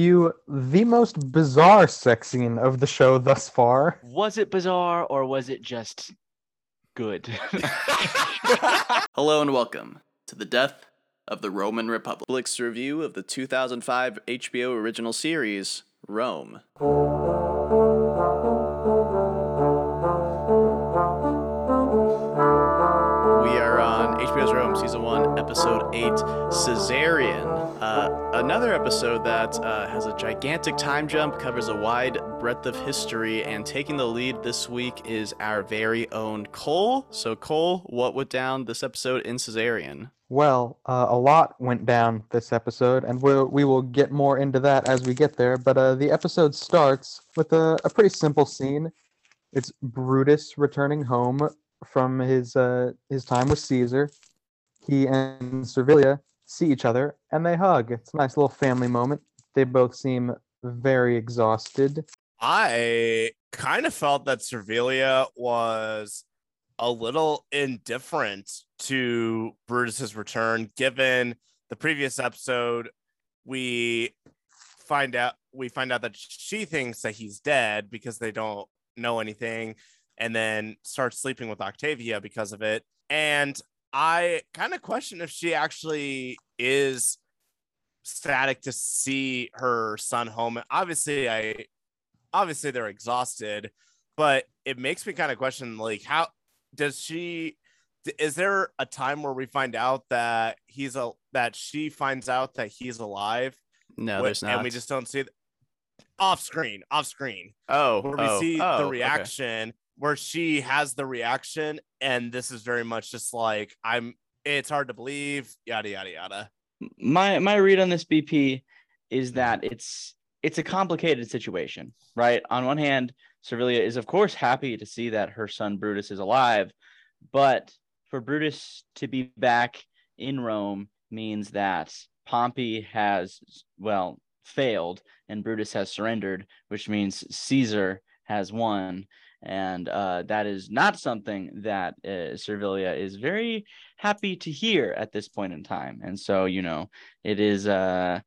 cue the most bizarre sex scene of the show thus far. Was it bizarre or was it just good? Hello and welcome to the Death of the Roman Republic's review of the 2005 HBO original series, Rome. We are on HBO's Rome, Season 1, Episode 8, Caesarion. Uh, another episode that uh, has a gigantic time jump, covers a wide breadth of history, and taking the lead this week is our very own Cole. So, Cole, what went down this episode in Caesarion? Well, uh, a lot went down this episode, and we'll, we will get more into that as we get there. But uh, the episode starts with a, a pretty simple scene. It's Brutus returning home from his uh, his time with Caesar. He and Servilia see each other and they hug. It's a nice little family moment. They both seem very exhausted. I kind of felt that Servilia was a little indifferent to Brutus's return, given the previous episode. We find out we find out that she thinks that he's dead because they don't know anything, and then starts sleeping with Octavia because of it. And I kind of question if she actually is static to see her son home. Obviously, I obviously they're exhausted, but it makes me kind of question like how does she is there a time where we find out that he's a that she finds out that he's alive No, there's not. and we just don't see it off screen off screen oh, where we oh, see oh, the okay. Where she has the reaction and this is very much just like i'm it's hard to believe yada yada yada my my read on this BP is that it's it's a complicated situation, right? On one hand, Servilia is of course happy to see that her son Brutus is alive, but for Brutus to be back in Rome means that Pompey has well failed and Brutus has surrendered, which means Caesar has won. And uh, that is not something that uh, Servilia is very happy to hear at this point in time. And so, you know, it is uh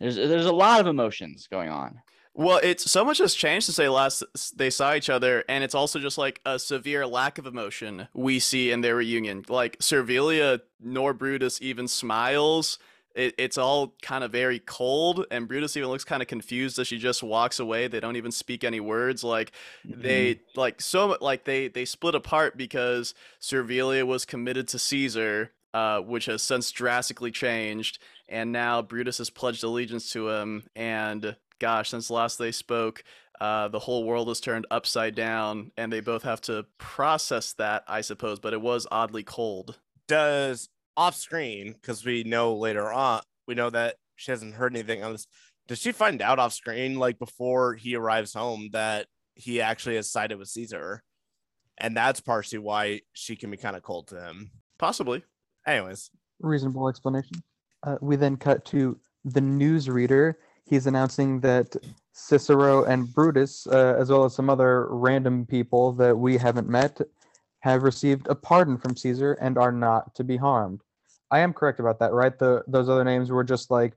there's there's a lot of emotions going on. Well, it's so much has changed since they last they saw each other, and it's also just like a severe lack of emotion we see in their reunion. Like Servilia nor Brutus even smiles. It, it's all kind of very cold, and Brutus even looks kind of confused as she just walks away. They don't even speak any words. Like they like so like they they split apart because Servilia was committed to Caesar, uh, which has since drastically changed, and now Brutus has pledged allegiance to him. And gosh, since last they spoke, uh, the whole world has turned upside down, and they both have to process that, I suppose. But it was oddly cold. does off screen because we know later on we know that she hasn't heard anything on this does she find out off screen like before he arrives home that he actually has sided with caesar and that's partially why she can be kind of cold to him Possibly. anyways Reasonable explanation. Uh, we then cut to the newsreader. He's announcing that Cicero and Brutus, uh, as well as some other random people that we haven't met, have received a pardon from Caesar and are not to be harmed. I am correct about that, right? The those other names were just like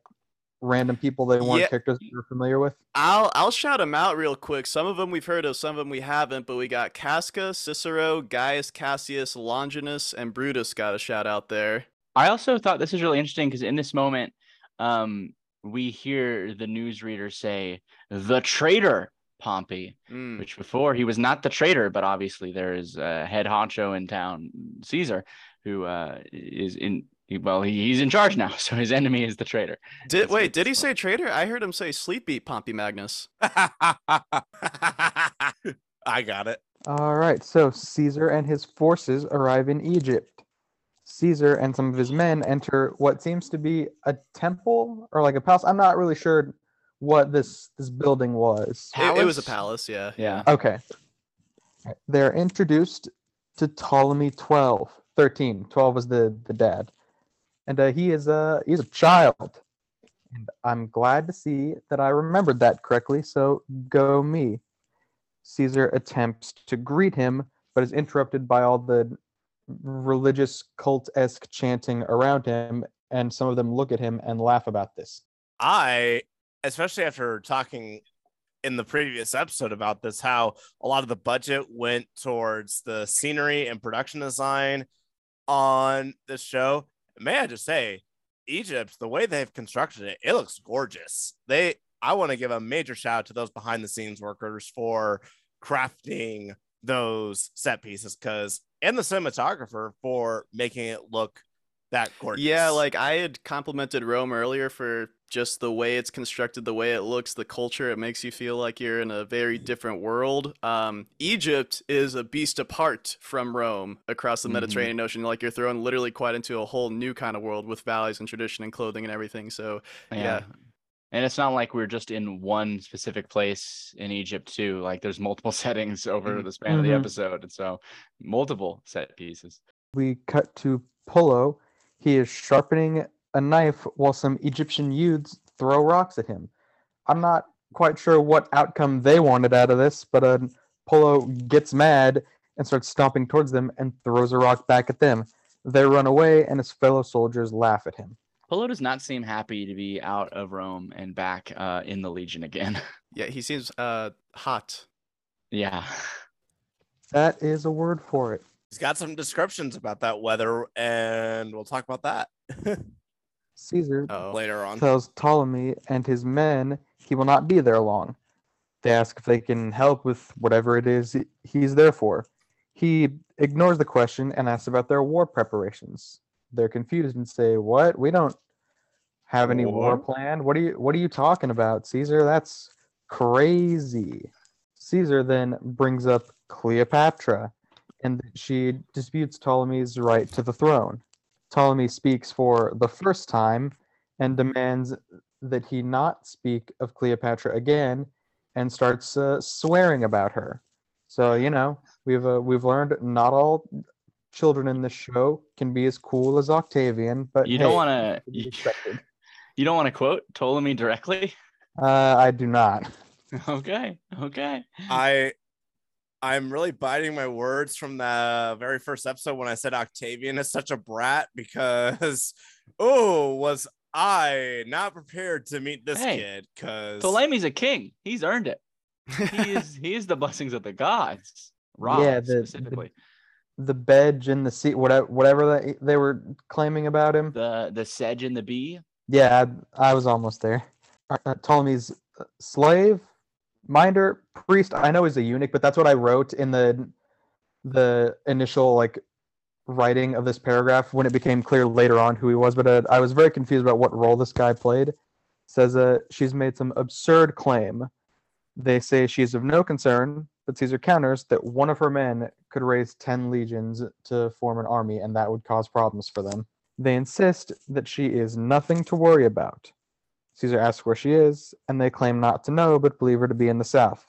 random people they weren't Yeah. characters we were familiar with. I'll I'll shout them out real quick. Some of them we've heard of, some of them we haven't. But we got Casca, Cicero, Gaius Cassius, Longinus, and Brutus got a shout out there. I also thought this is really interesting because in this moment, um, we hear the newsreader say, "The traitor Pompey," Mm. which before he was not the traitor, but obviously there is a head honcho in town, Caesar, who uh, is in. He- Well, he, he's in charge now, so his enemy is the traitor. Did That's wait? Did he say traitor? I heard him say sleep beat Pompey Magnus. i got it All right, so Caesar and his forces arrive in Egypt. Caesar and some of his men enter what seems to be a temple or like a palace. I'm not really sure what this this building was. It, it was a Palace? palace, yeah. Yeah. Okay. They're introduced to Ptolemy 12, 13. 12 was the the dad. And uh, he is a he's a child. And I'm glad to see that I remembered that correctly, so go me. Caesar attempts to greet him, but is interrupted by all the religious cult-esque chanting around him, and some of them look at him and laugh about this. I especially after talking in the previous episode about this, how a lot of the budget went towards the scenery and production design on this show. May I just say, Egypt, the way they've constructed it, it looks gorgeous. They, I want to give a major shout out to those behind the scenes workers for crafting those set pieces because and the cinematographer for making it look that gorgeous. Yeah, like I had complimented Rome earlier for just the way it's constructed, the way it looks, the culture. It makes you feel like you're in a very different world. Um, Egypt is a beast apart from Rome across the Mhm. Mediterranean Ocean. Like you're thrown literally quite into a whole new kind of world with values and tradition and clothing and everything. So Yeah. And it's not like we're just in one specific place in Egypt too. Like there's multiple settings over Mhm. the span of the Mhm. episode. And so multiple set pieces. We cut to Pullo. He is sharpening a knife while some Egyptian youths throw rocks at him. I'm not quite sure what outcome they wanted out of this, but uh, Pullo gets mad and starts stomping towards them and throws a rock back at them. They run away, and his fellow soldiers laugh at him. Pullo does not seem happy to be out of Rome and back uh, in the Legion again. yeah, he seems uh hot. yeah. That is a word for it. He's got some descriptions about that weather, and we'll talk about that Caesar Oh, later on. tells Ptolemy and his men he will not be there long. They ask if they can help with whatever it is he's there for. He ignores the question and asks about their war preparations. They're confused and say, "What? We don't have any war, War? plan. What are you what are you talking about, Caesar? That's crazy." Caesar then brings up Cleopatra and she disputes Ptolemy's right to the throne. Ptolemy speaks for the first time and demands that he not speak of Cleopatra again and starts uh, swearing about her. So, you know, we've uh, we've learned not all children in this show can be as cool as Octavian, but You hey, don't want to to you, you don't want to quote Ptolemy directly? Uh, I do not. okay. Okay. I I'm really biting my words from the very first episode when I said Octavian is such a brat because oh was I not prepared to meet this Hey, kid because Ptolemy's a king. He's earned it. He is he is the blessings of the gods. Ra Yeah, the- the- specifically. The bedge and the seat, whatever, whatever they, they were claiming about him. The the sedge and the bee. Yeah, I, I was almost there. Uh, uh, Ptolemy's uh, slave, minder, priest. I know he's a eunuch, but that's what I wrote in the the initial like writing of this paragraph when it became clear later on who he was. But uh, I was very confused about what role this guy played. Says uh, she's made some absurd claim. They say she's of no concern, but Caesar counters that one of her men could raise ten legions to form an army, and that would cause problems for them. They insist that she is nothing to worry about. Caesar asks where she is, and they claim not to know, but believe her to be in the south.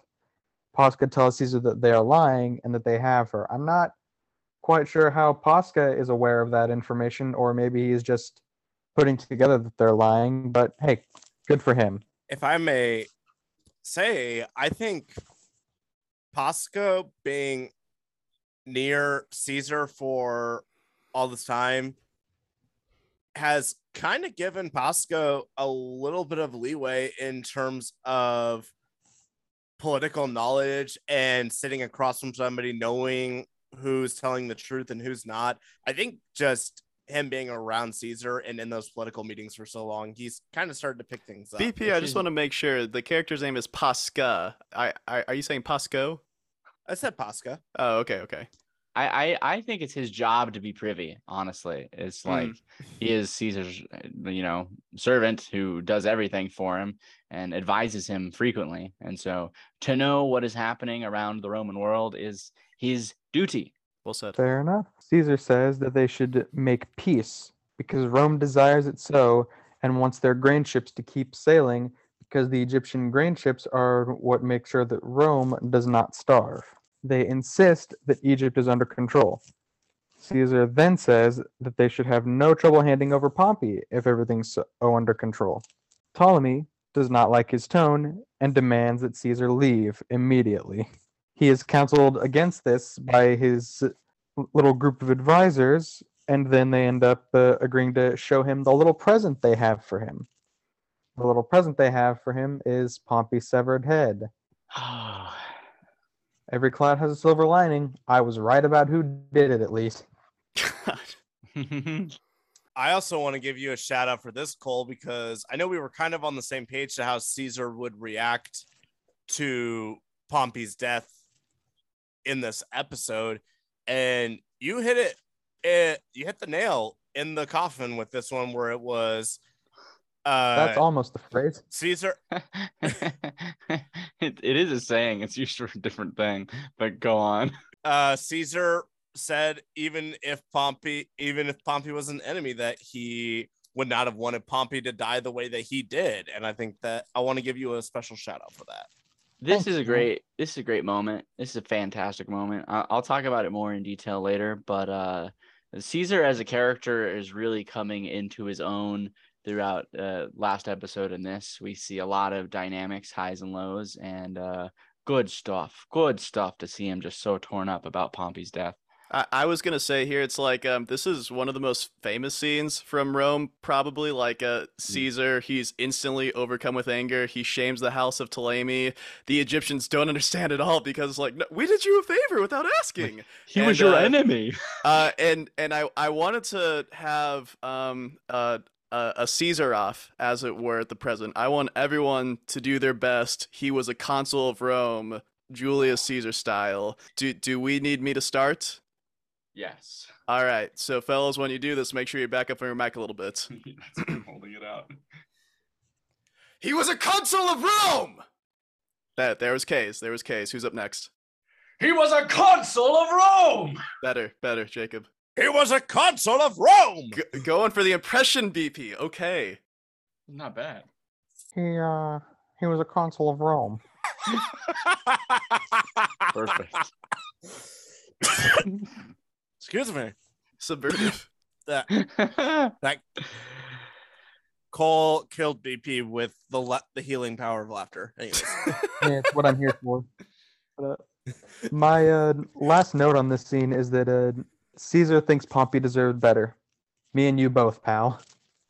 Posca tells Caesar that they are lying and that they have her. I'm not quite sure how Posca is aware of that information, or maybe he's just putting together that they're lying, but hey, good for him. if I may say, I think Pasco being near Caesar for all this time has kind of given Pasco a little bit of leeway in terms of political knowledge and sitting across from somebody knowing who's telling the truth and who's not. I think just him being around Caesar and in those political meetings for so long, he's kind of started to pick things up. BP, I just want to make sure the character's name is Pasca. I, I are you saying Pasco? I said Pasca. Oh, okay, okay. I, I I think it's his job to be privy. Honestly, it's Mm. like he is Caesar's, uh, you know, servant who does everything for him and advises him frequently. And so, to know what is happening around the Roman world is his duty. Well said. Fair enough. Caesar says that they should make peace because Rome desires it so and wants their grain ships to keep sailing because the Egyptian grain ships are what make sure that Rome does not starve. They insist that Egypt is under control. Caesar then says that they should have no trouble handing over Pompey if everything's so under control. Ptolemy does not like his tone and demands that Caesar leave immediately. He is counseled against this by his little group of advisors, and then they end up uh, agreeing to show him the little present they have for him. The little present they have for him is Pompey's severed head. Every cloud has a silver lining. I was right about who did it, at least. I also want to give you a shout out for this, Cole, because I know we were kind of on the same page to how Caesar would react to Pompey's death in this episode. And you hit it, it you hit the nail in the coffin with this one where it was uh That's almost the phrase. Caesar it, it is a saying. It's used for a different thing, but go on. uh Caesar said even if Pompey even if Pompey was an enemy that he would not have wanted Pompey to die the way that he did and I think that I want to give you a special shout out for that. This Thanks, is a man. great. This is a great moment. This is a fantastic moment. I- I'll talk about it more in detail later, but uh, Caesar as a character is really coming into his own throughout uh, last episode and this. We see a lot of dynamics, highs and lows, and uh, good stuff. Good stuff to see him just so torn up about Pompey's death. I, I was gonna say here, it's like um, this is one of the most famous scenes from Rome, probably. Like uh, Caesar, he's instantly overcome with anger. He shames the house of Ptolemy. The Egyptians don't understand at all because, like, no, we did you a favor without asking. He was your uh, enemy. uh, and and I I wanted to have um uh. A, a Caesar off, as it were, at the present. I want everyone to do their best. He was a consul of Rome, Julius Caesar style. Do do we need me to start? Yes. All right. So, fellas, when you do this, make sure you back up on your mic a little bit. holding it out. He was a consul of Rome. That there was K's. There was K's. Who's up next? He was a consul of Rome. Better, better, Jacob. He was a consul of Rome. G- going for the impression BP. Okay. Not bad. He uh he was a consul of Rome. Perfect. Excuse me. Subversive. That Cole killed BP with the le- the healing power of laughter. Anyways. Yeah, it's what I'm here for. But, uh, my uh, last note on this scene is that uh, Caesar thinks Pompey deserved better. Me and you both, pal.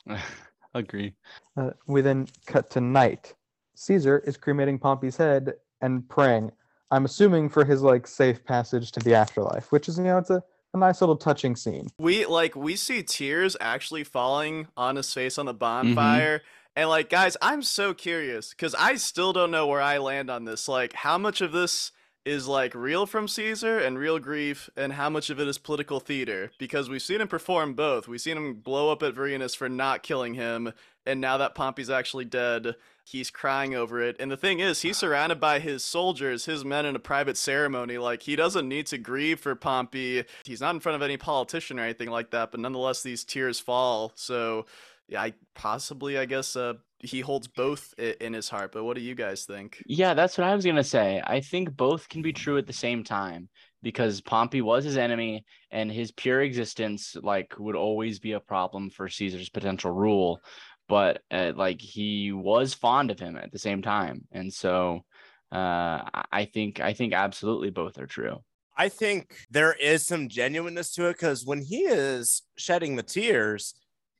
Agree. Uh, we then cut to night. Caesar is cremating Pompey's head and praying. I'm assuming for his like safe passage to the afterlife, which is you know it's a, a nice little touching scene. we like we see tears actually falling on his face on the bonfire. And like guys, I'm so curious cuz I still don't know where I land on this. Like how much of this is like real from Caesar and real grief and how much of it is political theater because we've seen him perform both. We've seen him blow up at Vorenus for not killing him and now that Pompey's actually dead, he's crying over it. And the thing is, he's surrounded by his soldiers, his men in a private ceremony. Like, he doesn't need to grieve for Pompey. He's not in front of any politician or anything like that, but nonetheless, these tears fall. So, yeah, I possibly, I guess, uh, he holds both i- in his heart. But what do you guys think? Yeah, that's what I was gonna say. I think both can be true at the same time because Pompey was his enemy and his pure existence like would always be a problem for Caesar's potential rule. But uh, like he was fond of him at the same time, and so uh, I- I think I think absolutely both are true. I think there is some genuineness to it because when he is shedding the tears,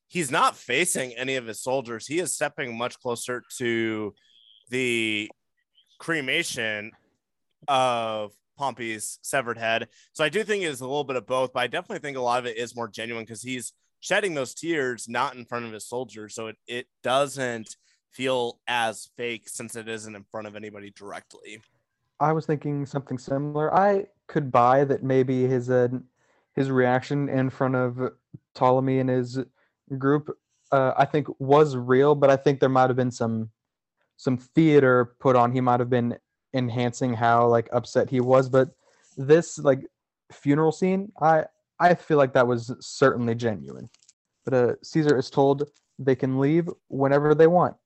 he's not facing any of his soldiers. He is stepping much closer to the cremation of Pompey's severed head. So I do think it's a little bit of both, but I definitely think a lot of it is more genuine because he's shedding those tears not in front of his soldiers. So it, it doesn't feel as fake since it isn't in front of anybody directly. I was thinking something similar. I could buy that maybe his uh, his reaction in front of Ptolemy and his group, uh, I think was real, but I think there might have been some some theater put on. He might have been enhancing how like upset he was, but this like funeral scene, I I feel like that was certainly genuine. But uh, Caesar is told they can leave whenever they want.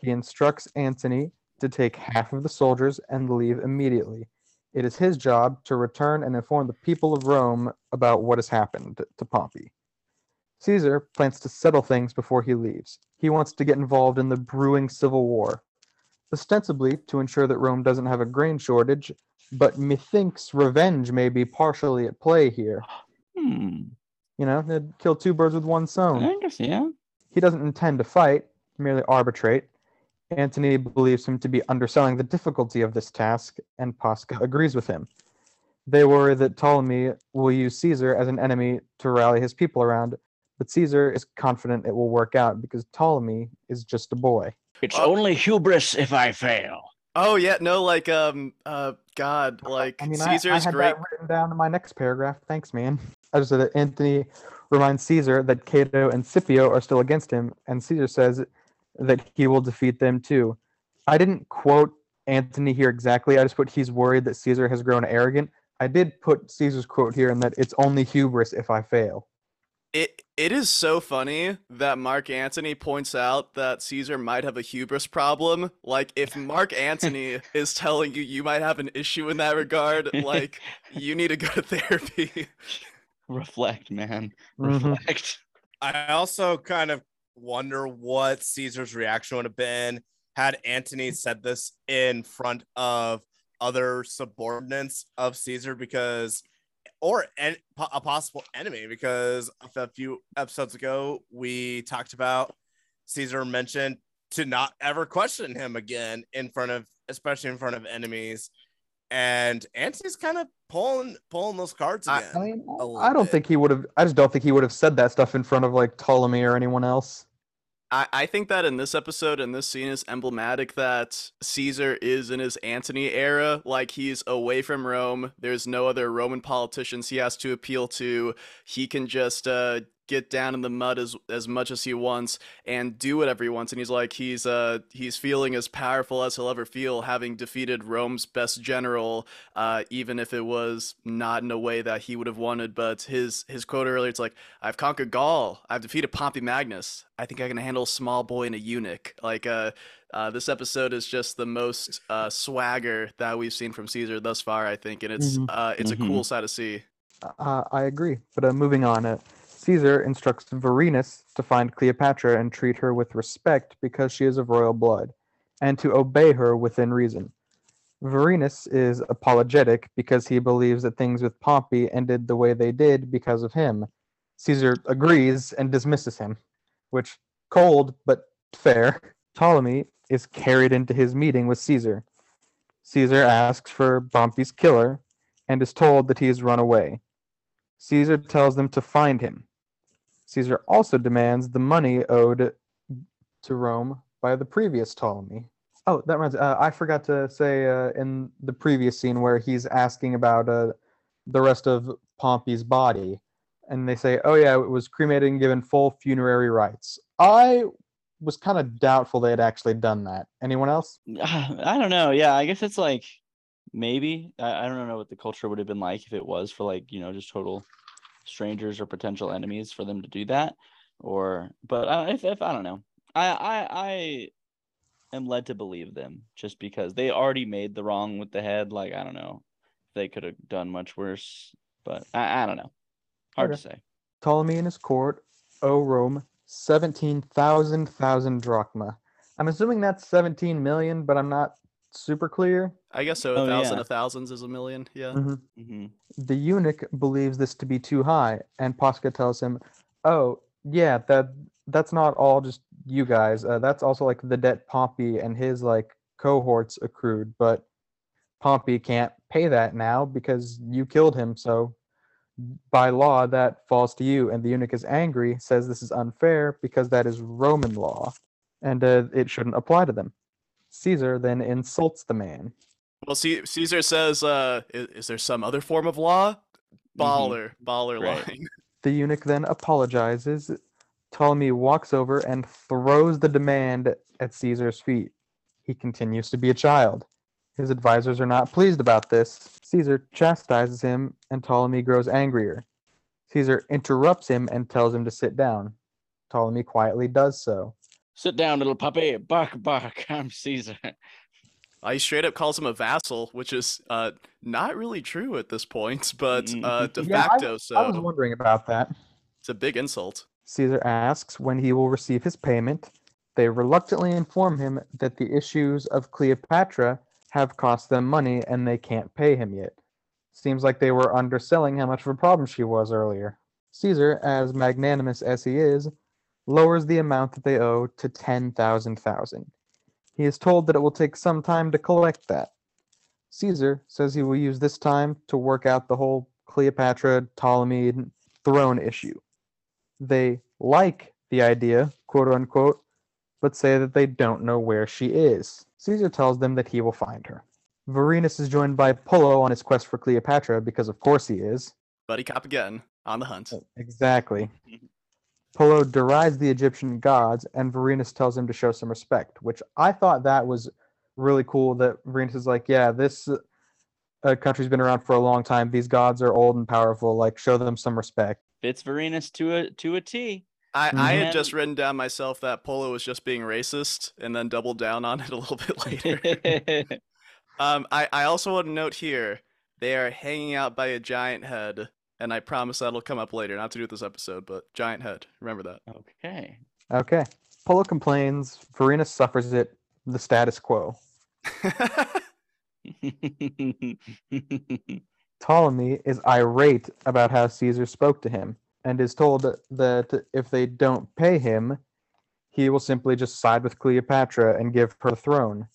He instructs Antony to take half of the soldiers and leave immediately. It is his job to return and inform the people of Rome about what has happened to Pompey. Caesar plans to settle things before he leaves. He wants to get involved in the brewing civil war, ostensibly to ensure that Rome doesn't have a grain shortage, but methinks revenge may be partially at play here. Hmm. You know, they'd kill two birds with one stone. I guess yeah. He doesn't intend to fight. merely arbitrate. Antony believes him to be underselling the difficulty of this task, and Posca agrees with him. They worry that Ptolemy will use Caesar as an enemy to rally his people around, but Caesar is confident it will work out because Ptolemy is just a boy. It's Oh. only hubris if I fail. Oh yeah, no, like um, uh, God, like I mean, I, I Caesar's had great. that written down in my next paragraph. Thanks, man. I just said that Antony reminds Caesar that Cato and Scipio are still against him, and Caesar says that he will defeat them too. I didn't quote Antony here exactly. I just put he's worried that Caesar has grown arrogant. I did put Caesar's quote here and that it's only hubris if I fail. It it is so funny that Mark Antony points out that Caesar might have a hubris problem. Like if Mark Antony is telling you you might have an issue in that regard, like you need to go to therapy. Reflect, man. Mhm. Reflect. I also kind of wonder what Caesar's reaction would have been had Antony said this in front of other subordinates of Caesar because or an, a possible enemy because a few episodes ago we talked about Caesar mentioned to not ever question him again in front of especially in front of enemies and Antony's kind of pulling pulling those cards I- again. I mean, I don't bit. think he would have. I just don't think he would have said that stuff in front of like Ptolemy or anyone else. I, I think that in this episode and this scene is emblematic that Caesar is in his Antony era. Like he's away from Rome. There's no other Roman politicians he has to appeal to. He can just uh, get down in the mud as as much as he wants and do whatever he wants. And he's like he's uh he's feeling as powerful as he'll ever feel, having defeated Rome's best general, uh, even if it was not in a way that he would have wanted. But his his quote earlier, it's like I've conquered Gaul. I've defeated Pompey Magnus. I think I can handle a small boy and a eunuch. Like, uh, uh, this episode is just the most uh, swagger that we've seen from Caesar thus far. I think, and it's Mhm. uh, it's Mhm. a cool sight to see. Uh, I agree. But uh, moving on, uh, Caesar instructs Vorenus to find Cleopatra and treat her with respect because she is of royal blood, and to obey her within reason. Vorenus is apologetic because he believes that things with Pompey ended the way they did because of him. Caesar agrees and dismisses him, which cold but fair. Ptolemy is carried into his meeting with Caesar. Caesar asks for Pompey's killer and is told that he has run away. Caesar tells them to find him. Caesar also demands the money owed to Rome by the previous Ptolemy. Oh, that reminds. Uh, I forgot to say uh, in the previous scene where he's asking about uh, the rest of Pompey's body, and they say, "Oh yeah, it was cremated and given full funerary rites." I was kind of doubtful they had actually done that. Anyone else? I don't know. Yeah, I guess it's like maybe. I, I don't know what the culture would have been like if it was for like, you know, just total strangers or potential enemies for them to do that. Or but uh, if, if I don't know. I I I am led to believe them just because they already made the wrong with the head. Like, I don't know. They could have done much worse. But I, I don't know. Hard Okay. to say. Ptolemy and his court owe Rome 17,000 thousand drachma. I'm assuming that's 17 million, but I'm not super clear. I guess so. A Oh, thousand yeah. of thousands is a million. Yeah. hmm The eunuch believes this to be too high, and Posca tells him, "Oh, yeah, that that's not all just you guys. Uh, that's also like the debt Pompey and his like cohorts accrued, but Pompey can't pay that now because you killed him. So by law, that falls to you." And the eunuch is angry, says this is unfair because that is Roman law, and uh, it shouldn't apply to them. Caesar then insults the man. Well, C- Caesar says, uh, is, "Is there some other form of law?" Baller, baller Right. line. The eunuch then apologizes. Ptolemy walks over and throws the demand at Caesar's feet. He continues to be a child. His advisors are not pleased about this. Caesar chastises him, and Ptolemy grows angrier. Caesar interrupts him and tells him to sit down. Ptolemy quietly does so. Sit down, little puppy. Bark, bark. I'm Caesar. Uh, he straight up calls him a vassal, which is uh not really true at this point, but Mm. uh de Yeah, I- facto so. I was wondering about that. It's a big insult. Caesar asks when he will receive his payment. They reluctantly inform him that the issues of Cleopatra have cost them money and they can't pay him yet. Seems like they were underselling how much of a problem she was earlier. Caesar, as magnanimous as he is, lowers the amount that they owe to 10,000,000. He is told that it will take some time to collect that. Caesar says he will use this time to work out the whole Cleopatra Ptolemy throne issue. They like the idea, quote unquote, but say that they don't know where she is. Caesar tells them that he will find her. Vorenus is joined by Pullo on his quest for Cleopatra because, of course, he is. Buddy cop again on the hunt. Exactly. Pullo derides the Egyptian gods, and Vorenus tells him to show some respect, which I thought that was really cool. That Vorenus is like, yeah, this uh, country's been around for a long time. These gods are old and powerful. Like, show them some respect. Fits Vorenus to a to a T. I, I had Mhm. just written down myself that Pullo was just being racist and then doubled down on it a little bit later. um, I, I also want to note here they are hanging out by a giant head, and I promise that'll come up later. Not to do with this episode, but giant head. Remember that. okay. Okay. Pullo complains. Vorenus suffers it. The status quo. Ptolemy is irate about how Caesar spoke to him and is told that if they don't pay him, he will simply just side with Cleopatra and give her the throne,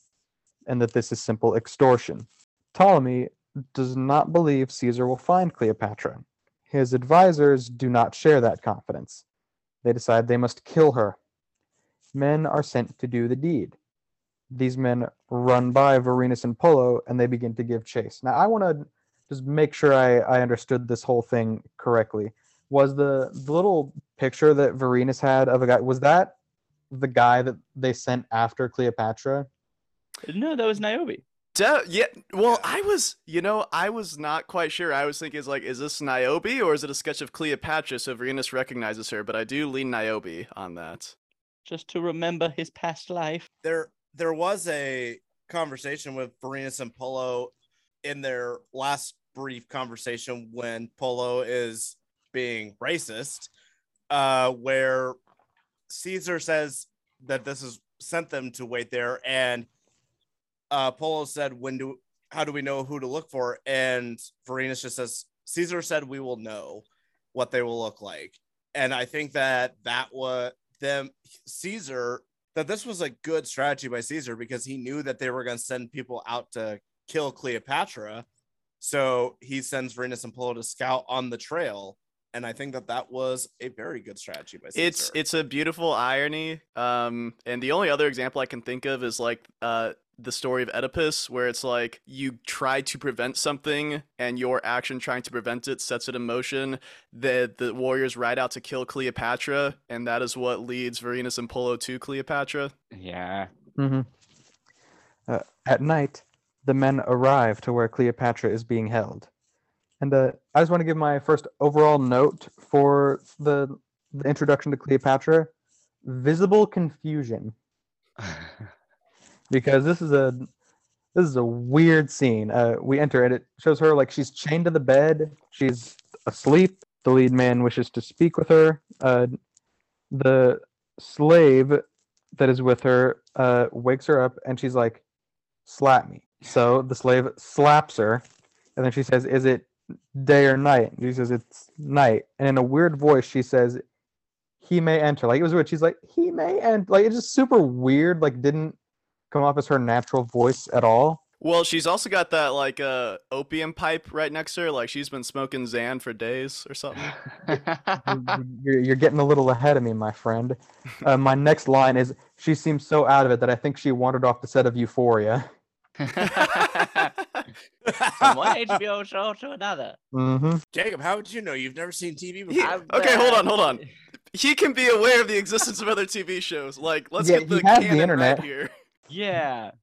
and that this is simple extortion. Ptolemy does not believe Caesar will find Cleopatra. His advisors do not share that confidence. They decide they must kill her. Men are sent to do the deed. These men run by Vorenus and Pullo and they begin to give chase. Now, I want to just make sure I, I understood this whole thing correctly. Was the, the little picture that Vorenus had of a guy, was that the guy that they sent after Cleopatra? no, that was Niobe. De- yeah, well, I was, you know, I was not quite sure. I was thinking, is like, is this Niobe or is it a sketch of Cleopatra so Venus recognizes her? But I do lean Niobe on that. Just to remember his past life. there there was a conversation with Vorenus and Pullo in their last brief conversation when Pullo is being racist, uh, where Caesar says that this has sent them to wait there, and uh, Pullo said, "When do how do we know who to look for?" And Vorenus just says, "Caesar said we will know what they will look like," and I think that that was them Caesar that this was a good strategy by Caesar because he knew that they were going to send people out to kill Cleopatra. So he sends Venus and Pullo to scout on the trail. And I think that that was a very good strategy by Caesar. It's it's a beautiful irony. Um, and the only other example I can think of is like uh the story of Oedipus, where it's like you try to prevent something and your action trying to prevent it sets it in motion. The the warriors ride out to kill Cleopatra, and that is what leads Vorenus and Pullo to Cleopatra. Yeah. Mm-hmm. Uh, at night, the men arrive to where Cleopatra is being held. And uh, I just want to give my first overall note for the, the introduction to Cleopatra visible confusion. because this is a this is a weird scene. Uh, we enter and it shows her like she's chained to the bed. She's asleep. The lead man wishes to speak with her. Uh, the slave that is with her uh, wakes her up and she's like, "Slap me." So the slave slaps her, and then she says, "Is it day or night?" And she says, "It's night." And in a weird voice, she says, "He may enter." Like it was weird. She's like, "He may," and like it's just super weird. Like didn't come off as her natural voice at all. Well, she's also got that like uh opium pipe right next to her, like she's been smoking Xan for days or something. you're, you're getting a little ahead of me, my friend. Uh, my next line is, "She seems so out of it that I think she wandered off the set of Euphoria." From one HBO show to another. Mm-hmm. Jacob, how would you know? You've never seen TV He- before. okay, hold on, hold on. he can be aware of the existence of other TV shows. Like, let's Yeah, get he the has the internet. right here. Yeah.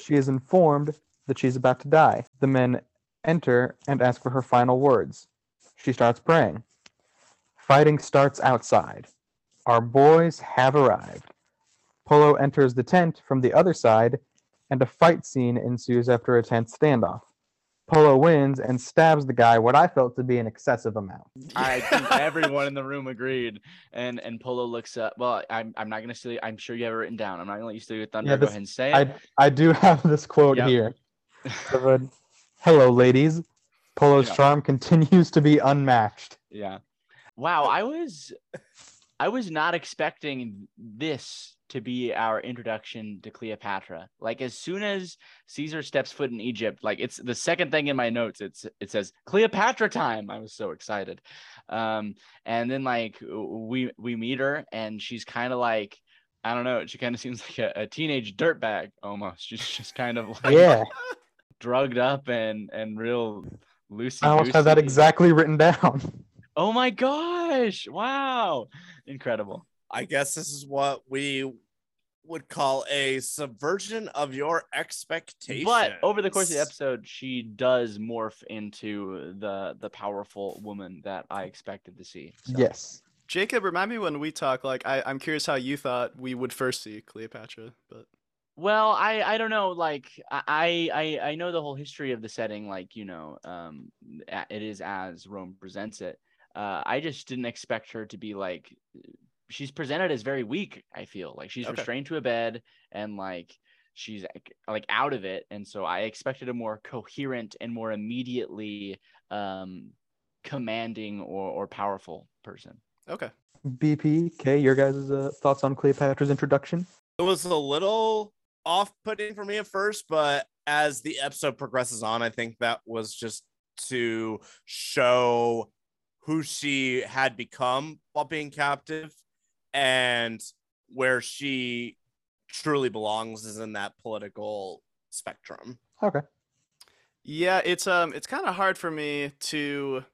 She is informed that she's about to die. The men enter and ask for her final words. She starts praying. Fighting starts outside. Our boys have arrived. Pullo enters the tent from the other side, and a fight scene ensues after a tense standoff. Pullo wins and stabs the guy what I felt to be an excessive amount. I think everyone in the room agreed. And and Pullo looks up. Well, I'm I'm not gonna say. I'm sure you have it written down. I'm not gonna let you steal your thunder. Yeah, Go this- ahead and say it. I I do have this quote Yep. here. Hello, ladies. Pullo's Yeah. charm continues to be unmatched. Yeah. Wow, I was I was not expecting this to be our introduction to Cleopatra. Like as soon as Caesar steps foot in Egypt, like it's the second thing in my notes. It's it says Cleopatra time. I was so excited. Um, and then like we we meet her and she's kind of like I don't know. She kind of seems like a, a teenage dirtbag almost. She's just kind of like Yeah, drugged up and and real loosey. I almost have that exactly written down. Oh my gosh! Wow, incredible. I guess this is what we would call a subversion of your expectations. But over the course of the episode, she does morph into the the powerful woman that I expected to see. So, Yes. Jacob, remind me when we talk. Like, I, I'm curious how you thought we would first see Cleopatra, but Well, I I don't know. Like I I I know the whole history of the setting. Like you know, um, it is as Rome presents it. Uh, I just didn't expect her to be like. She's presented as very weak. I feel like she's Okay. restrained to a bed and like she's like- like out of it, and so I expected a more coherent and more immediately um, commanding or or powerful person. okay. BPK, your guys' uh, thoughts on Cleopatra's introduction? it was a little off-putting for me at first, but as the episode progresses on, I think that was just to show who she had become while being captive and where she truly belongs is in that political spectrum. Okay. Yeah, it's um, it's kind of hard for me to,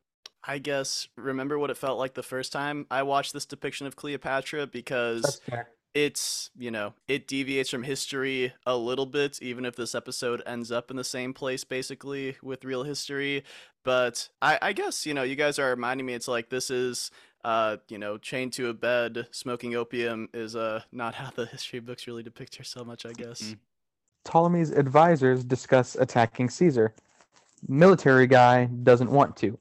I guess, remember what it felt like the first time I watched this depiction of Cleopatra because it's you know it deviates from history a little bit even if this episode ends up in the same place basically with real history but i i guess you know you guys are reminding me it's like this is uh you know chained to a bed smoking opium is uh not how the history books really depict her so much i guess Mhm. Ptolemy's advisors discuss attacking Caesar. Military guy doesn't want to.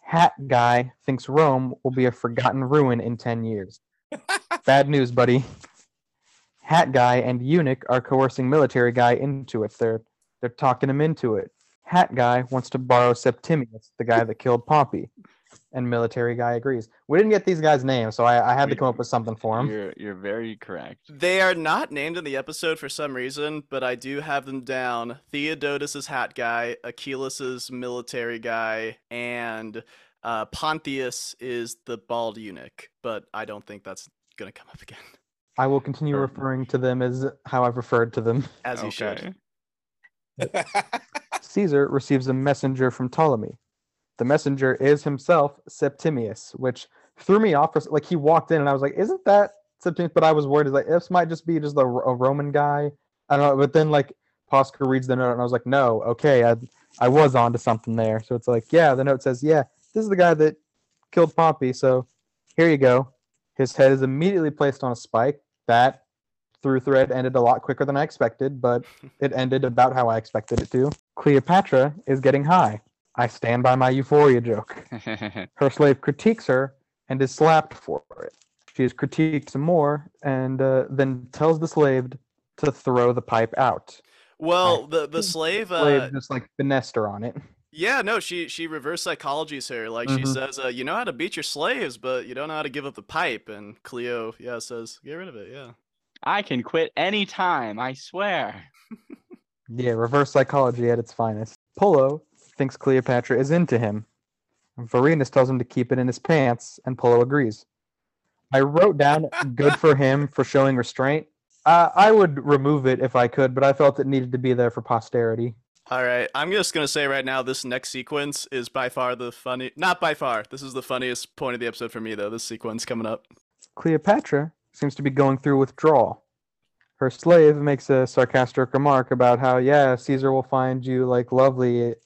Hat guy thinks Rome will be a forgotten ruin in 10 years. Bad news, buddy. Hat guy and eunuch are coercing military guy into it. They're they're talking him into it. Hat guy wants to borrow Septimius, the guy that killed Pompey, and military guy agrees. We didn't get these guys' names, so I, I had to come up with something for them. You're you're very correct. They are not named in the episode for some reason, but I do have them down. Theodotus is hat guy, Achillas military guy, and uh, Pontius is the bald eunuch. But I don't think that's gonna come up again, I will continue Sure. referring to them as how I've referred to them. as you should. Caesar receives a messenger from Ptolemy. The messenger is himself Septimius, which threw me off. For, like he walked in, and I was like, "Isn't that Septimius?" But I was worried, like this might just be just a, a Roman guy. I don't know. But then like Posca reads the note, and I was like, "No, okay, I I was onto something there." So it's like, yeah, the note says, "Yeah, this is the guy that killed Pompey." So here you go. His head is immediately placed on a spike. That through thread ended a lot quicker than I expected, but it ended about how I expected it to. Cleopatra is getting high. I stand by my euphoria joke. Her slave critiques her and is slapped for it. She is critiqued some more and uh, then tells the slave to throw the pipe out. Well, the the slave, uh, Slave just like finessed her on it. yeah, no, she she reverse psychologies her. Like she Mhm. says, uh, you know how to beat your slaves, but you don't know how to give up the pipe. And Cleo, yeah, says, get rid of it. Yeah. I can quit anytime, I swear. Yeah, reverse psychology at its finest. Pullo thinks Cleopatra is into him. Vorenus tells him to keep it in his pants, and Pullo agrees. I wrote down good for him for showing restraint. Uh, I would remove it if I could, but I felt it needed to be there for posterity. All right, I'm just gonna say right now, this next sequence is by far the funny. Not by far. This is the funniest point of the episode for me, though. This sequence coming up. Cleopatra seems to be going through withdrawal. Her slave makes a sarcastic remark about how, yeah, Caesar will find you like lovely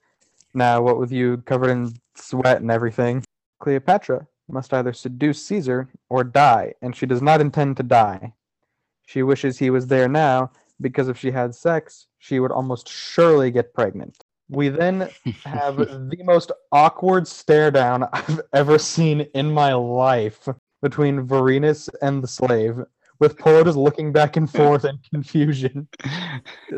now, what with you covered in sweat and everything. Cleopatra must either seduce Caesar or die, and she does not intend to die. She wishes he was there now because if she had sex, she would almost surely get pregnant. We then have the most awkward stare down I've ever seen in my life between Vorenus and the slave, with Pullo just looking back and forth in confusion.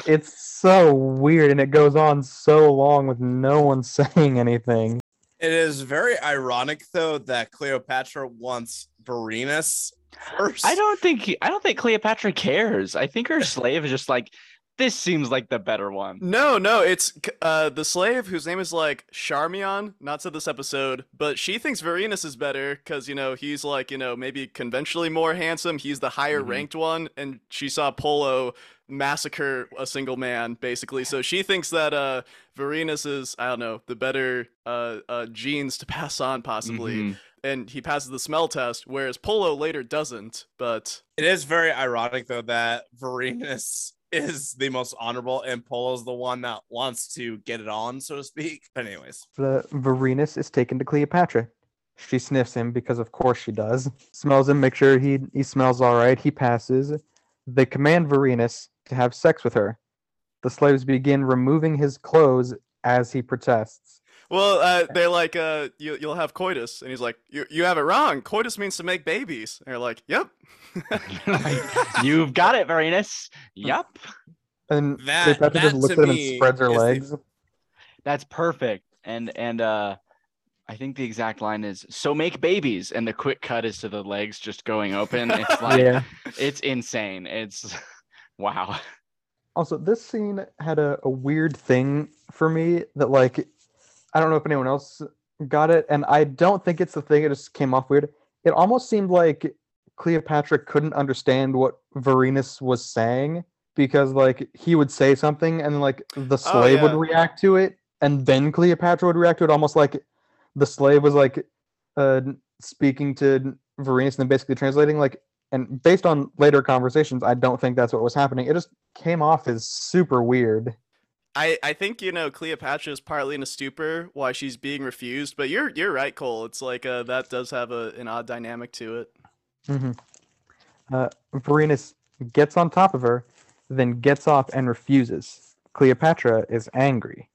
It's, it's so weird, and it goes on so long with no one saying anything. It is very ironic though that Cleopatra wants Vorenus first. I don't think he, I don't think Cleopatra cares. I think her slave is just like this seems like the better one. No, no, it's uh the slave whose name is like Charmian, not to this episode, but she thinks Vorenus is better because you know he's like you know maybe conventionally more handsome. He's the higher Mhm. ranked one, and she saw Pullo massacre a single man basically. So she thinks that uh Vorenus is I don't know the better uh, uh genes to pass on possibly, Mhm. and he passes the smell test, whereas Pullo later doesn't. But It is very ironic though that Vorenus is the most honorable and Pullo's the one that wants to get it on, so to speak. But anyways, The Vorenus is taken to Cleopatra. She sniffs him because of course she does. Smells him, make sure he he smells all right. He passes. They command Vorenus to have sex with her. The slaves begin removing his clothes as he protests. Well, uh, they're like, uh, you, you'll have coitus, and he's like, you, you have it wrong. Coitus means to make babies. And they're like, yep. You've got it, Vorenus. Yep. And That- Cleopatra that just looks at him and spreads her is the- legs. That's perfect. And and uh I think the exact line is so make babies and the quick cut is to the legs just going open. It's like yeah. it's insane. It's wow. Also, this scene had a, a weird thing for me that, like, I don't know if anyone else got it, and I don't think it's the thing. It just came off weird. It almost seemed like Cleopatra couldn't understand what Vorenus was saying because, like, he would say something and, like, the slave would yeah. react to it, and then Cleopatra would react to it, almost like the slave was, like, uh, speaking to Vorenus and then basically translating, like, and based on later conversations, I don't think that's what was happening. It just came off as super weird. I, I think you know Cleopatra is partly in a stupor why she's being refused, but you're you're right, Cole. It's like uh, that does have a, an odd dynamic to it. hmm Uh, Vorenus gets on top of her, then gets off and refuses. Cleopatra is angry.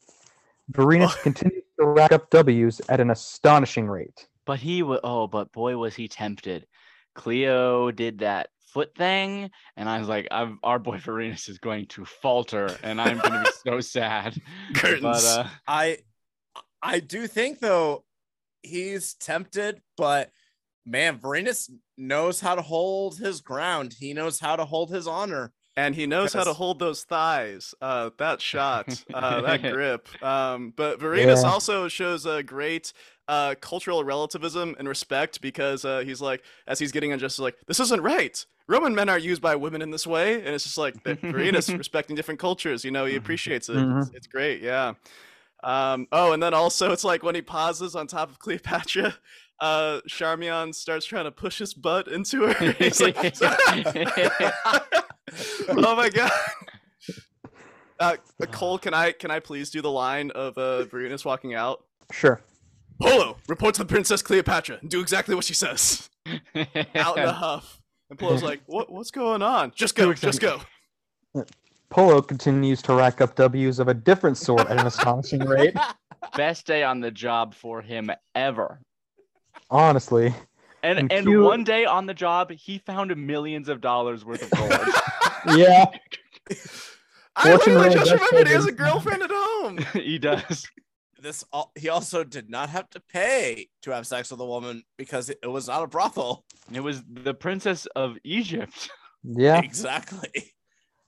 Vorenus continues to rack up W's at an astonishing rate. But he was oh, but boy was he tempted. Cleo did that foot thing, and I was like, I'm, our boy Vorenus is going to falter, and I'm gonna be so sad. Curtains. But uh I I do think though he's tempted, but man, Vorenus knows how to hold his ground. He knows how to hold his honor. and he knows how to hold those thighs. Uh, that shot, uh, that grip. Um, but Vorenus Yeah. also shows a great uh, cultural relativism and respect because uh, he's like, as he's getting unjust, like, this isn't right. Roman men aren't used by women in this way, and it's just like that Vorenus respecting different cultures. You know, he appreciates it. It's, it's great. Yeah. Um, oh, and then also it's like when he pauses on top of Cleopatra. Uh, Charmian starts trying to push his butt into her. He's like, oh my god. Uh, Cole, can I can I please do the line of uh Vorenus walking out? Sure. Pullo, report to the Princess Cleopatra and do exactly what she says. Out in a huff. And Pullo's like, what what's going on? Just go, just go. Pullo continues to rack up W's of a different sort at an astonishing rate. best day on the job for him ever. Honestly. And And and Q- one day on the job, he found millions of dollars worth of gold. Yeah. I Fortune literally just remembered he has a girlfriend at home. he does. This al- he also did not have to pay to have sex with a woman because it, it was not a brothel. It was the princess of Egypt. Yeah. Exactly.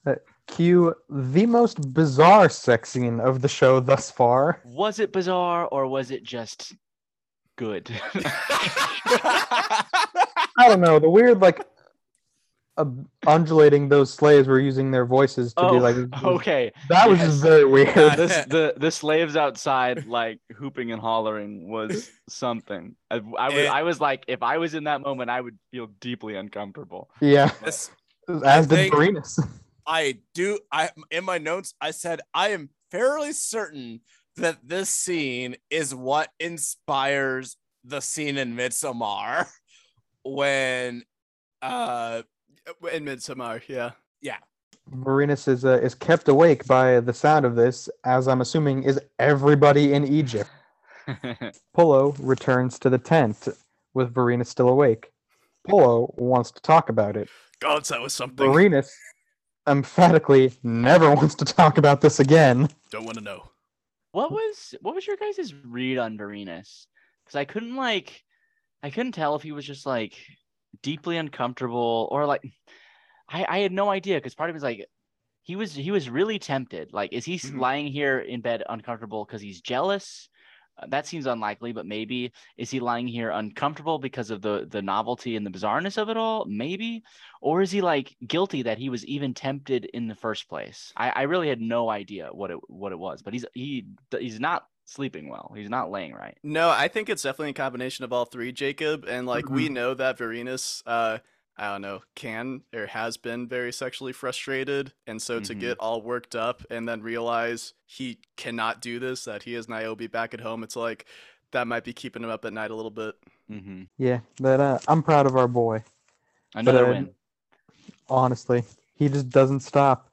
Uh, cue the most bizarre sex scene of the show thus far. Was it bizarre or was it just good? I don't know. The weird, like, uh, undulating those slaves were using their voices to oh, be like. okay. That was yes. just very weird. This the the slaves outside like hooping and hollering was something. I, I was Eh. I was like, if I was in that moment, I would feel deeply uncomfortable. yeah. This As did think- I do. I in my notes I said I am fairly certain that this scene is what inspires the scene in Midsommar when uh in Midsommar, yeah. Vorenus is uh, is kept awake by the sound of this, as I'm assuming is everybody in Egypt. Pullo returns to the tent with Vorenus still awake. Pullo wants to talk about it. God, that was something. Vorenus emphatically never wants to talk about this again. Don't want to know. what was what was your guys' read on Vorenus? Because I couldn't like, I couldn't tell if he was just like deeply uncomfortable or like, I I had no idea because part of me was like, he was he was really tempted. Like, is he s Mhm. lying here in bed uncomfortable because he's jealous? Uh, that seems unlikely, but maybe is he lying here uncomfortable because of the the novelty and the bizarreness of it all? Maybe, or is he like guilty that he was even tempted in the first place? I, I really had no idea what it what it was, but he's he he's not sleeping well. He's not laying right. No, I think it's definitely a combination of all three, Jacob. And like Mm-hmm. we know that Vorenus, uh, I don't know, can or has been very sexually frustrated, and so to Mhm. get all worked up and then realize he cannot do this, that he has Niobe back at home, it's like that might be keeping him up at night a little bit. Mm-hmm. Yeah, but uh, I'm proud of our boy. Another uh, win. Honestly, he just doesn't stop.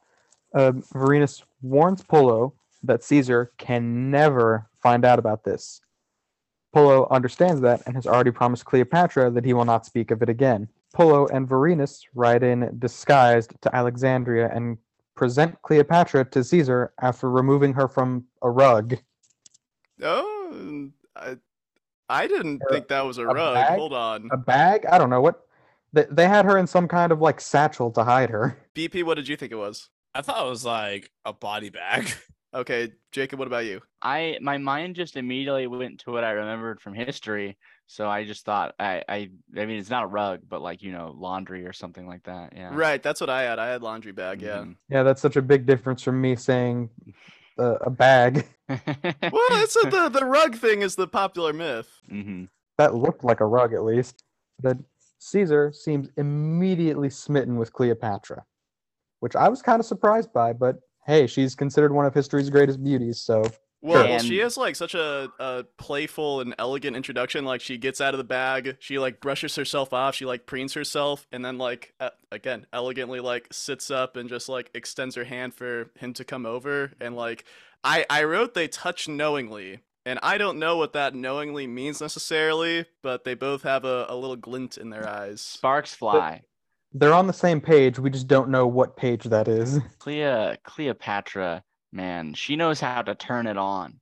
Uh, Vorenus warns Pullo that Caesar can never find out about this. Pullo understands that and has already promised Cleopatra that he will not speak of it again. Pullo and Vorenus ride in disguised to Alexandria and present Cleopatra to Caesar after removing her from a rug. Oh, I, I didn't Or think that was a, a rug. bag? Hold on. A bag? I don't know what. They, they had her in some kind of like satchel to hide her. BP, what did you think it was? I thought it was like a body bag. Okay, Jacob, what about you? I my mind just immediately went to what I remembered from history. So I just thought I I I mean it's not a rug, but like you know laundry or something like that. Yeah. Right, that's what I had. I had laundry bag, yeah. Mhm. Yeah, that's such a big difference from me saying uh, a bag. Well, it's a, the the rug thing is the popular myth. Mhm. That looked like a rug, at least. But Caesar seems immediately smitten with Cleopatra, which I was kind of surprised by. But hey, she's considered one of history's greatest beauties, so Well, Sure. she has like such a, a playful and elegant introduction. Like she gets out of the bag, she like brushes herself off, she like preens herself, and then like uh, again elegantly like sits up and just like extends her hand for him to come over. And like I I wrote they touch knowingly, and I don't know what that knowingly means necessarily, but they both have a, a little glint in their eyes. Sparks fly. They're on the same page. We just don't know what page that is. Clea Cleopatra, man, she knows how to turn it on.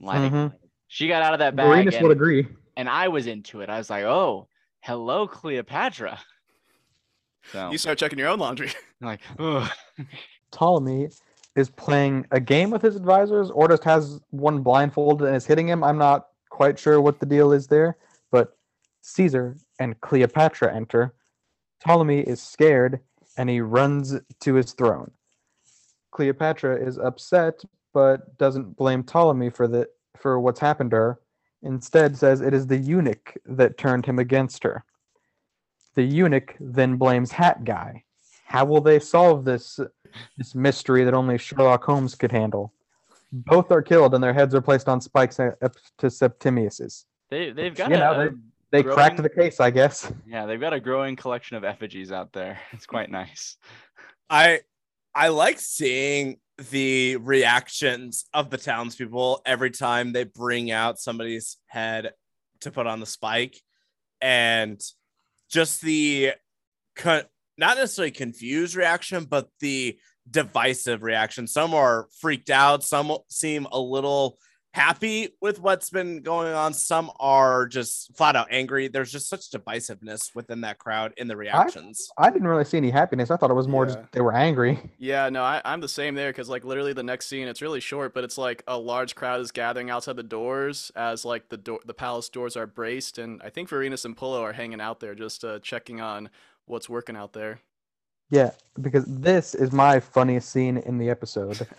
Like Mhm. she got out of that bag Vorenus and, would agree. and I was into it. I was like, oh, hello, Cleopatra. So You start checking your own laundry. Like, ugh. Ptolemy is playing a game with his advisors or just has one blindfolded and is hitting him. I'm not quite sure what the deal is there, but Caesar and Cleopatra enter. Ptolemy is scared and he runs to his throne. Cleopatra is upset but doesn't blame Ptolemy for the for what's happened to her. Instead says it is the eunuch that turned him against her. The eunuch then blames Hat Guy. How will they solve this this mystery that only Sherlock Holmes could handle. Both are killed and their heads are placed on spikes up to Septimius's. they they've got You know, a- They cracked Growing- the case, I guess. yeah, they've got a growing collection of effigies out there. It's quite nice. I I like seeing the reactions of the townspeople every time they bring out somebody's head to put on the spike, and just the con- not necessarily confused reaction, but the divisive reaction. Some are freaked out. Some seem a little happy with what's been going on. Some are just flat out angry. There's just such divisiveness within that crowd in the reactions. I didn't really see any happiness. I thought it was more Yeah. just they were angry. Yeah, no, I, I'm the same there because like literally the next scene, it's really short, but it's like a large crowd is gathering outside the doors as like the door, the palace doors are braced, and I think Vorenus and Pullo are hanging out there just uh, checking on what's working out there. Yeah, because this is my funniest scene in the episode.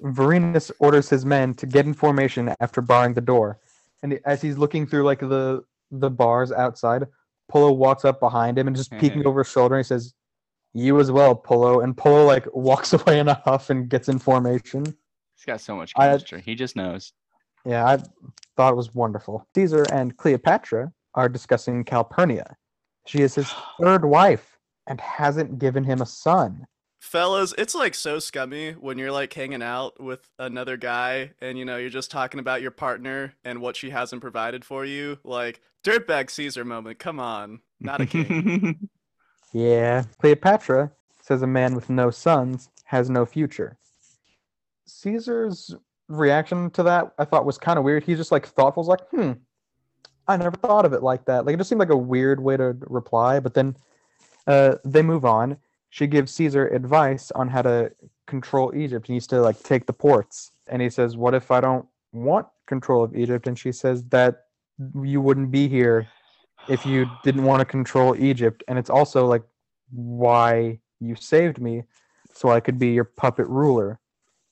Vorenus orders his men to get in formation after barring the door, and as he's looking through like the the bars outside, Pullo walks up behind him and just peeking hmm. over his shoulder. And he says, "You as well, Pullo." And Pullo like walks away in a huff and gets in formation. He's got so much I- he just knows. Yeah, I thought it was wonderful. Caesar and Cleopatra are discussing Calpurnia. She is his third wife and hasn't given him a son. Fellas, it's like so scummy when you're like hanging out with another guy and you know you're just talking about your partner and what she hasn't provided for you. Like dirtbag Caesar moment. Come on, not a king. Yeah. Cleopatra says a man with no sons has no future. Caesar's reaction to that I thought was kind of weird. He's just like thoughtful, like, hmm, I never thought of it like that. Like it just seemed like a weird way to reply. But then uh, they move on. She gives Caesar advice on how to control Egypt. He needs to like take the ports. And he says, "What if I don't want control of Egypt?" And she says that you wouldn't be here if you didn't want to control Egypt. And it's also like why you saved me, so I could be your puppet ruler.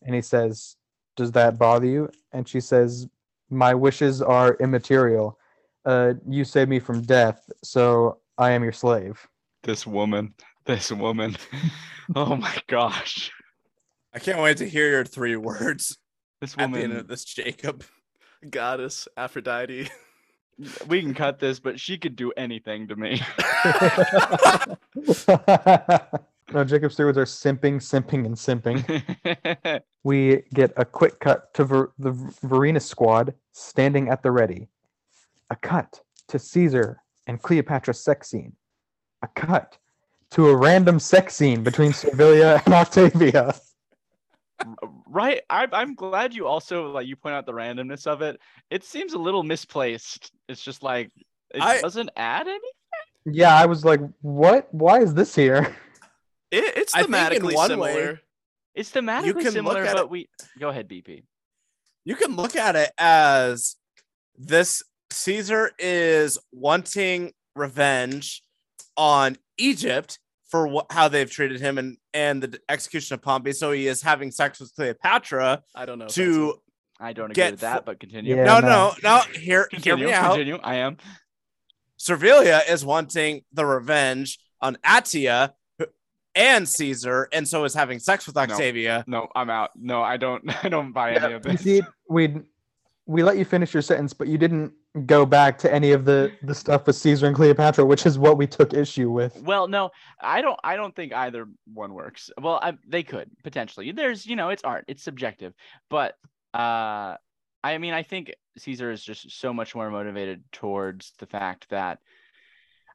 And he says, "Does that bother you?" And she says, "My wishes are immaterial. Uh, you saved me from death, so I am your slave." This woman. This woman. oh my gosh. I can't wait to hear your three words This woman at the end woman. of this, Jacob. Goddess Aphrodite. We can cut this, but she could do anything to me. no, Jacob Stewards are simping, simping, and simping. we get a quick cut to Ver- the Verena squad standing at the ready. A cut to Caesar and Cleopatra's sex scene. A cut to a random sex scene between Servilia and Octavia. right. I, I'm glad you also like you point out the randomness of it. It seems a little misplaced. It's just like it I- doesn't add anything. Yeah, I was like, what? Why is this here? It, it's I think in thematically one way- similar. It's thematically can look similar, at but it- we go ahead, BP. You can look at it as this Caesar is wanting revenge on Egypt for wh- how they've treated him and, and the execution of Pompey. So he is having sex with Cleopatra I don't know. to I don't agree Get with that, fu- but continue. Yeah, no, no. no, no. Hear, hear Continue. me out. Continue. I am. Servilia is wanting the revenge on Attia and Caesar, and so is having sex with Octavia. No, I'm out. No, I don't. I don't buy any of You this. see, we we let you finish your sentence, but you didn't go back to any of the the stuff with Caesar and Cleopatra, which is what we took issue with. Well, no, I don't. I don't think either one works. Well, I, they could potentially. There's, you know, it's art. It's subjective. But uh, I mean, I think Caesar is just so much more motivated towards the fact that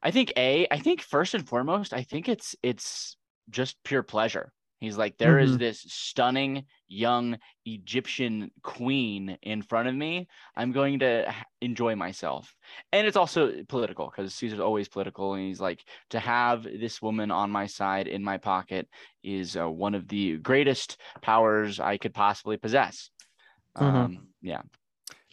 I think a. I think first and foremost, I think it's it's just pure pleasure. He's like, there is Mhm. this stunning young Egyptian queen in front of me. I'm going to enjoy myself. And it's also political because Caesar's always political. And he's like, to have this woman on my side in my pocket is uh, one of the greatest powers I could possibly possess. Mhm. Um, yeah.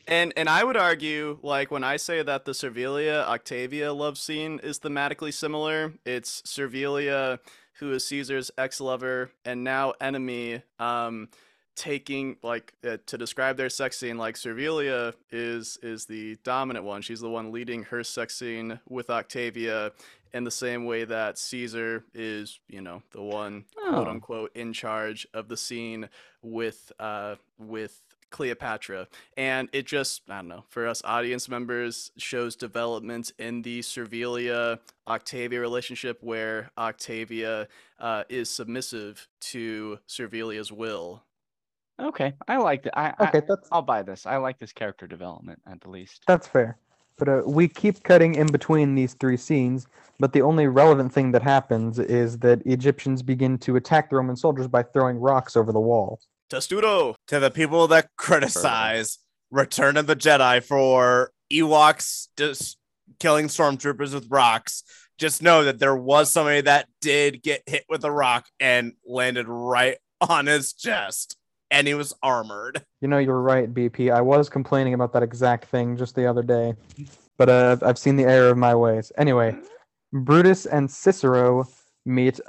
And and I would argue, like when I say that the Servilia Octavia love scene is thematically similar, it's Servilia, who is Caesar's ex-lover and now enemy, um, taking like uh, to describe their sex scene. Like Servilia is is the dominant one; she's the one leading her sex scene with Octavia, in the same way that Caesar is, you know, the one quote Oh. unquote in charge of the scene with uh with Cleopatra. And it just, I don't know, for us audience members, shows development in the Servilia Octavia relationship where Octavia uh, is submissive to Servilia's will. Okay. I like that. I, I, Okay, that's I'll buy this. I like this character development at the least. that's fair. But uh, we keep cutting in between these three scenes. But the only relevant thing that happens is that Egyptians begin to attack the Roman soldiers by throwing rocks over the wall. Testudo! To the people that criticize Return of the Jedi for Ewoks just killing stormtroopers with rocks, just know that there was somebody that did get hit with a rock and landed right on his chest, and he was armored. You know, you're right, BP. I was complaining about that exact thing just the other day, but uh, I've seen the error of my ways. Anyway, Brutus and Cicero meet.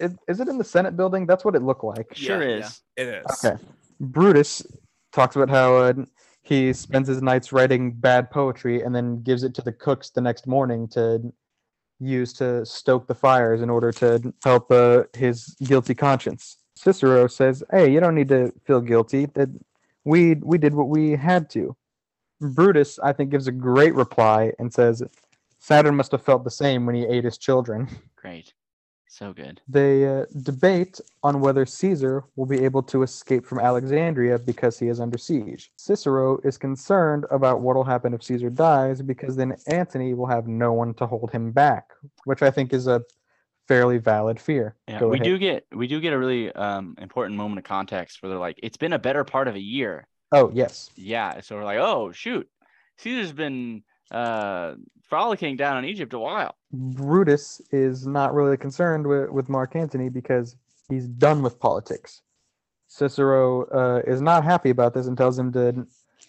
Is, is it in the Senate building? That's what it looked like. Sure Yeah, is. It is. Okay. Brutus talks about how uh, he spends his nights writing bad poetry and then gives it to the cooks the next morning to use to stoke the fires in order to help uh, his guilty conscience. Cicero says, "Hey, you don't need to feel guilty. That we we did what we had to." Brutus, I think, gives a great reply and says, "Saturn must have felt the same when he ate his children." Great. So good. They uh, debate on whether Caesar will be able to escape from Alexandria because he is under siege. Cicero is concerned about what will happen if Caesar dies because then Antony will have no one to hold him back, which I think is a fairly valid fear. Yeah, Go we ahead. do get we do get a really um important moment of context where they're like, it's been a better part of a year. Oh yes, Yeah, so we're like, oh shoot, Caesar's been uh frolicking down in Egypt a while. Brutus is not really concerned with, with Mark Antony because he's done with politics. Cicero uh, is not happy about this and tells him to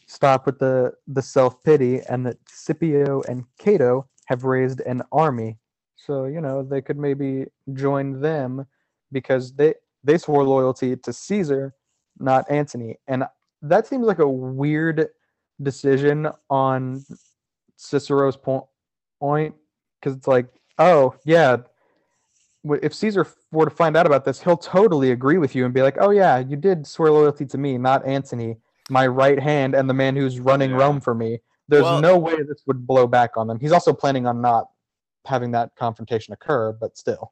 stop with the, the self pity and that Scipio and Cato have raised an army. So, you know, they could maybe join them because they, they swore loyalty to Caesar, not Antony. And that seems like a weird decision on Cicero's point because it's like, oh yeah, if Caesar were to find out about this, he'll totally agree with you and be like, oh yeah, you did swear loyalty to me, not Antony, my right hand and the man who's running Yeah. Rome for me. There's Well- no way this would blow back on them. He's also planning on not having that confrontation occur, but still.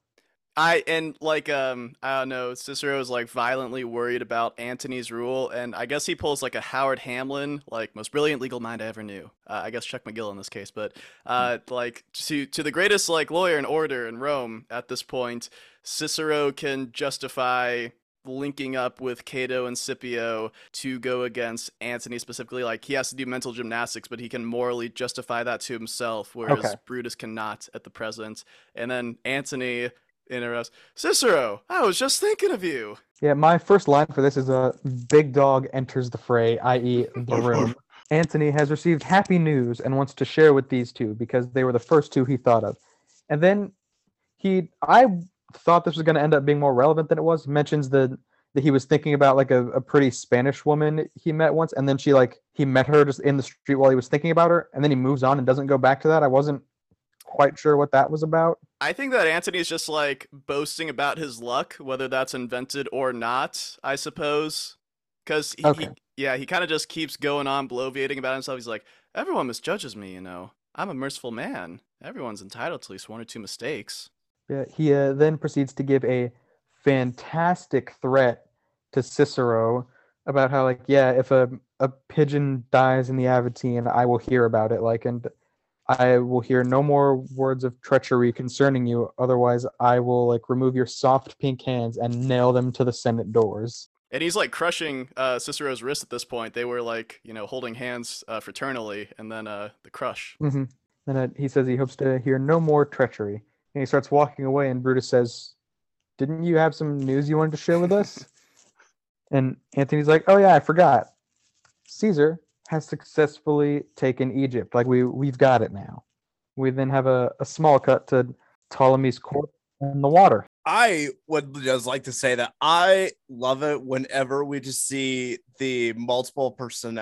I and like um I don't know Cicero is like violently worried about Antony's rule and I guess he pulls like a Howard Hamlin like most brilliant legal mind I ever knew. Uh, I guess Chuck McGill in this case but uh like to to the greatest like lawyer and orator in Rome at this point Cicero can justify linking up with Cato and Scipio to go against Antony specifically. Like he has to do mental gymnastics but he can morally justify that to himself whereas Okay. Brutus cannot at the present. And then Antony interrupts Cicero, I was just thinking of you. Yeah, my first line for this is a big dog enters the fray, i.e., the room. Antony has received happy news and wants to share with these two because they were the first two he thought of. And then he, I thought this was going to end up being more relevant than it was. Mentions the that he was thinking about like a, a pretty Spanish woman he met once, and then she like he met her just in the street while he was thinking about her, and then he moves on and doesn't go back to that. I wasn't quite sure what that was about. I think that Antony's just like boasting about his luck, whether that's invented or not, I suppose. Because he, Okay. he- yeah, he kind of just keeps going on bloviating about himself. He's like, everyone misjudges me, you know. I'm a merciful man. Everyone's entitled to at least one or two mistakes. Yeah, he uh, then proceeds to give a fantastic threat to Cicero about how, like, yeah, if a, a pigeon dies in the Aventine, I will hear about it. Like, and I will hear no more words of treachery concerning you. Otherwise, I will like remove your soft pink hands and nail them to the Senate doors. And he's like crushing uh, Cicero's wrist at this point. They were like, you know, holding hands uh, fraternally, and then uh, the crush. Mm-hmm. And uh, he says he hopes to hear no more treachery. And he starts walking away, and Brutus says, Didn't you have some news you wanted to share with us? and Antony's like, Oh, yeah, I forgot. Caesar has successfully taken Egypt. Like, we, we've got it now. We then have a, a small cut to Ptolemy's court in the water. I would just like to say that I love it whenever we just see the multiple person,